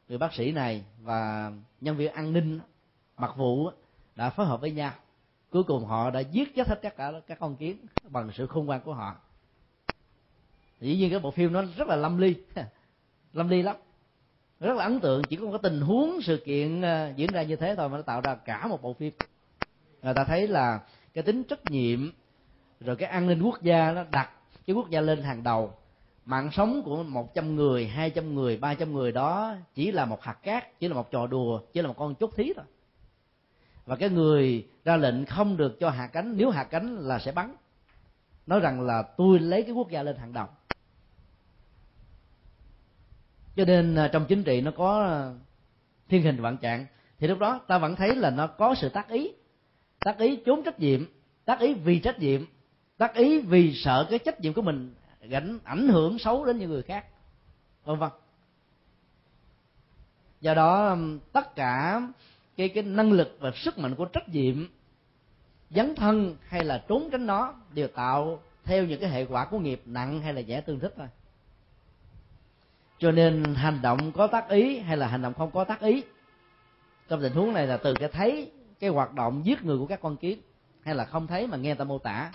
người bác sĩ này và nhân viên an ninh, mặc vụ đã phối hợp với nhau cuối cùng họ đã giết chết hết tất cả, các con kiến bằng sự khôn ngoan của họ. Dĩ nhiên cái bộ phim nó rất là lâm ly. Lâm ly lắm. Rất là ấn tượng, chỉ có một cái tình huống sự kiện ờ, diễn ra như thế thôi mà nó tạo ra cả một bộ phim. Người ta thấy là cái tính trách nhiệm, rồi cái an ninh quốc gia nó đặt cái quốc gia lên hàng đầu. Mạng sống của một trăm người, hai trăm người, ba trăm người đó chỉ là một hạt cát, chỉ là một trò đùa, chỉ là một con chốt thí thôi và cái người ra lệnh không được cho hạ cánh, nếu hạ cánh là sẽ bắn. Nói rằng là tôi lấy cái quốc gia lên hàng đầu. Cho nên à, trong chính trị nó có à, thiên hình vạn trạng. Thì lúc đó ta vẫn thấy là nó có sự tác ý. Tác ý trốn trách nhiệm, tác ý vì trách nhiệm, tác ý vì sợ cái trách nhiệm của mình gánh ảnh hưởng xấu đến những người khác, vân vân. Do đó tất cả cái cái năng lực và sức mạnh của trách nhiệm, dấn thân hay là trốn tránh nó đều tạo theo những cái hệ quả của nghiệp nặng hay là dễ tương thích thôi. Cho nên hành động có tác ý hay là hành động không có tác ý, trong tình huống này là từ cái thấy, cái hoạt động giết người của các con kiến, hay là không thấy mà nghe ta mô tả.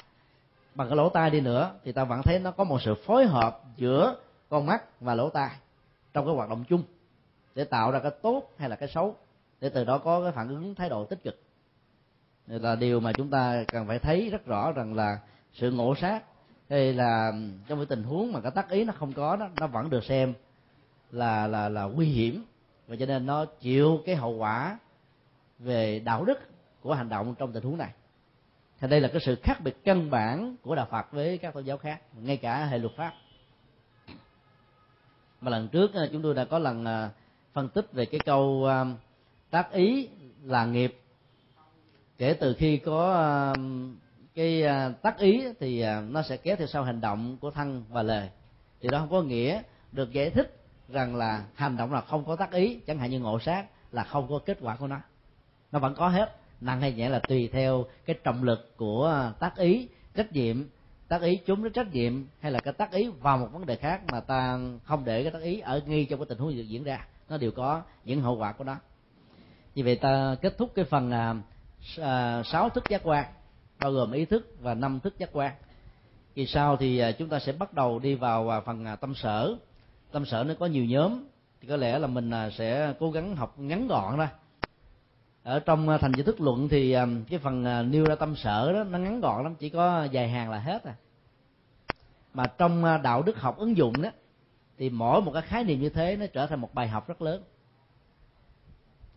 Bằng cái lỗ tai đi nữa thì ta vẫn thấy nó có một sự phối hợp giữa con mắt và lỗ tai trong cái hoạt động chung để tạo ra cái tốt hay là cái xấu để từ đó có cái phản ứng thái độ tích cực. Đây là điều mà chúng ta cần phải thấy rất rõ rằng là sự ngộ sát hay là trong cái tình huống mà cái tác ý nó không có đó, nó vẫn được xem là là là nguy hiểm. Và cho nên nó chịu cái hậu quả về đạo đức của hành động trong tình huống này. Thì đây là cái sự khác biệt căn bản của đạo Phật với các tôn giáo khác, ngay cả hệ luật pháp. Mà lần trước ờ, chúng tôi đã có lần ờ, phân tích về cái câu ờ, tác ý là nghiệp. Kể từ khi có um, cái à, tác ý thì à, nó sẽ kéo theo sau hành động của thân và lời. Thì đó không có nghĩa được giải thích rằng là hành động là không có tác ý, chẳng hạn như ngộ sát là không có kết quả của nó. Nó vẫn có hết, nặng hay nhẹ là tùy theo cái trọng lực của à, tác ý, trách nhiệm. Tác ý chúng đến trách nhiệm hay là cái tác ý vào một vấn đề khác mà ta không để cái tác ý ở ngay trong cái tình huống diễn ra, nó đều có những hậu quả của nó vì vậy ta kết thúc cái phần à, à, sáu thức giác quan bao gồm ý thức và năm thức giác quan. Kỳ sau thì à, chúng ta sẽ bắt đầu đi vào à, phần tâm sở. Tâm sở nó có nhiều nhóm thì có lẽ là mình sẽ cố gắng học ngắn gọn ra. Ở trong thành giới thức luận thì cái phần nêu ra tâm sở đó nó ngắn gọn lắm chỉ có vài hàng là hết à. Mà trong đạo đức học ứng dụng đó thì mỗi một cái khái niệm như thế nó trở thành một bài học rất lớn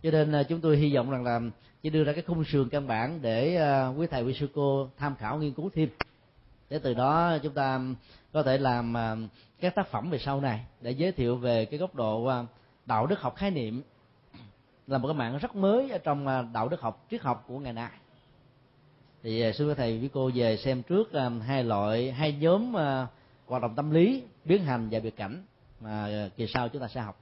cho nên à, chúng tôi hy vọng rằng là chỉ đưa ra cái khung sườn căn bản để à, quý thầy, quý sư cô tham khảo nghiên cứu thêm. Để từ đó chúng ta có thể làm à, các tác phẩm về sau này để giới thiệu về cái góc độ đạo đức học khái niệm là một cái mạng rất mới ở trong đạo đức học, triết học của ngày nay. Thì sư thầy với cô về xem trước hai loại, hai nhóm hoạt động tâm lý, biến hành và biệt cảnh mà kỳ sau chúng ta sẽ học.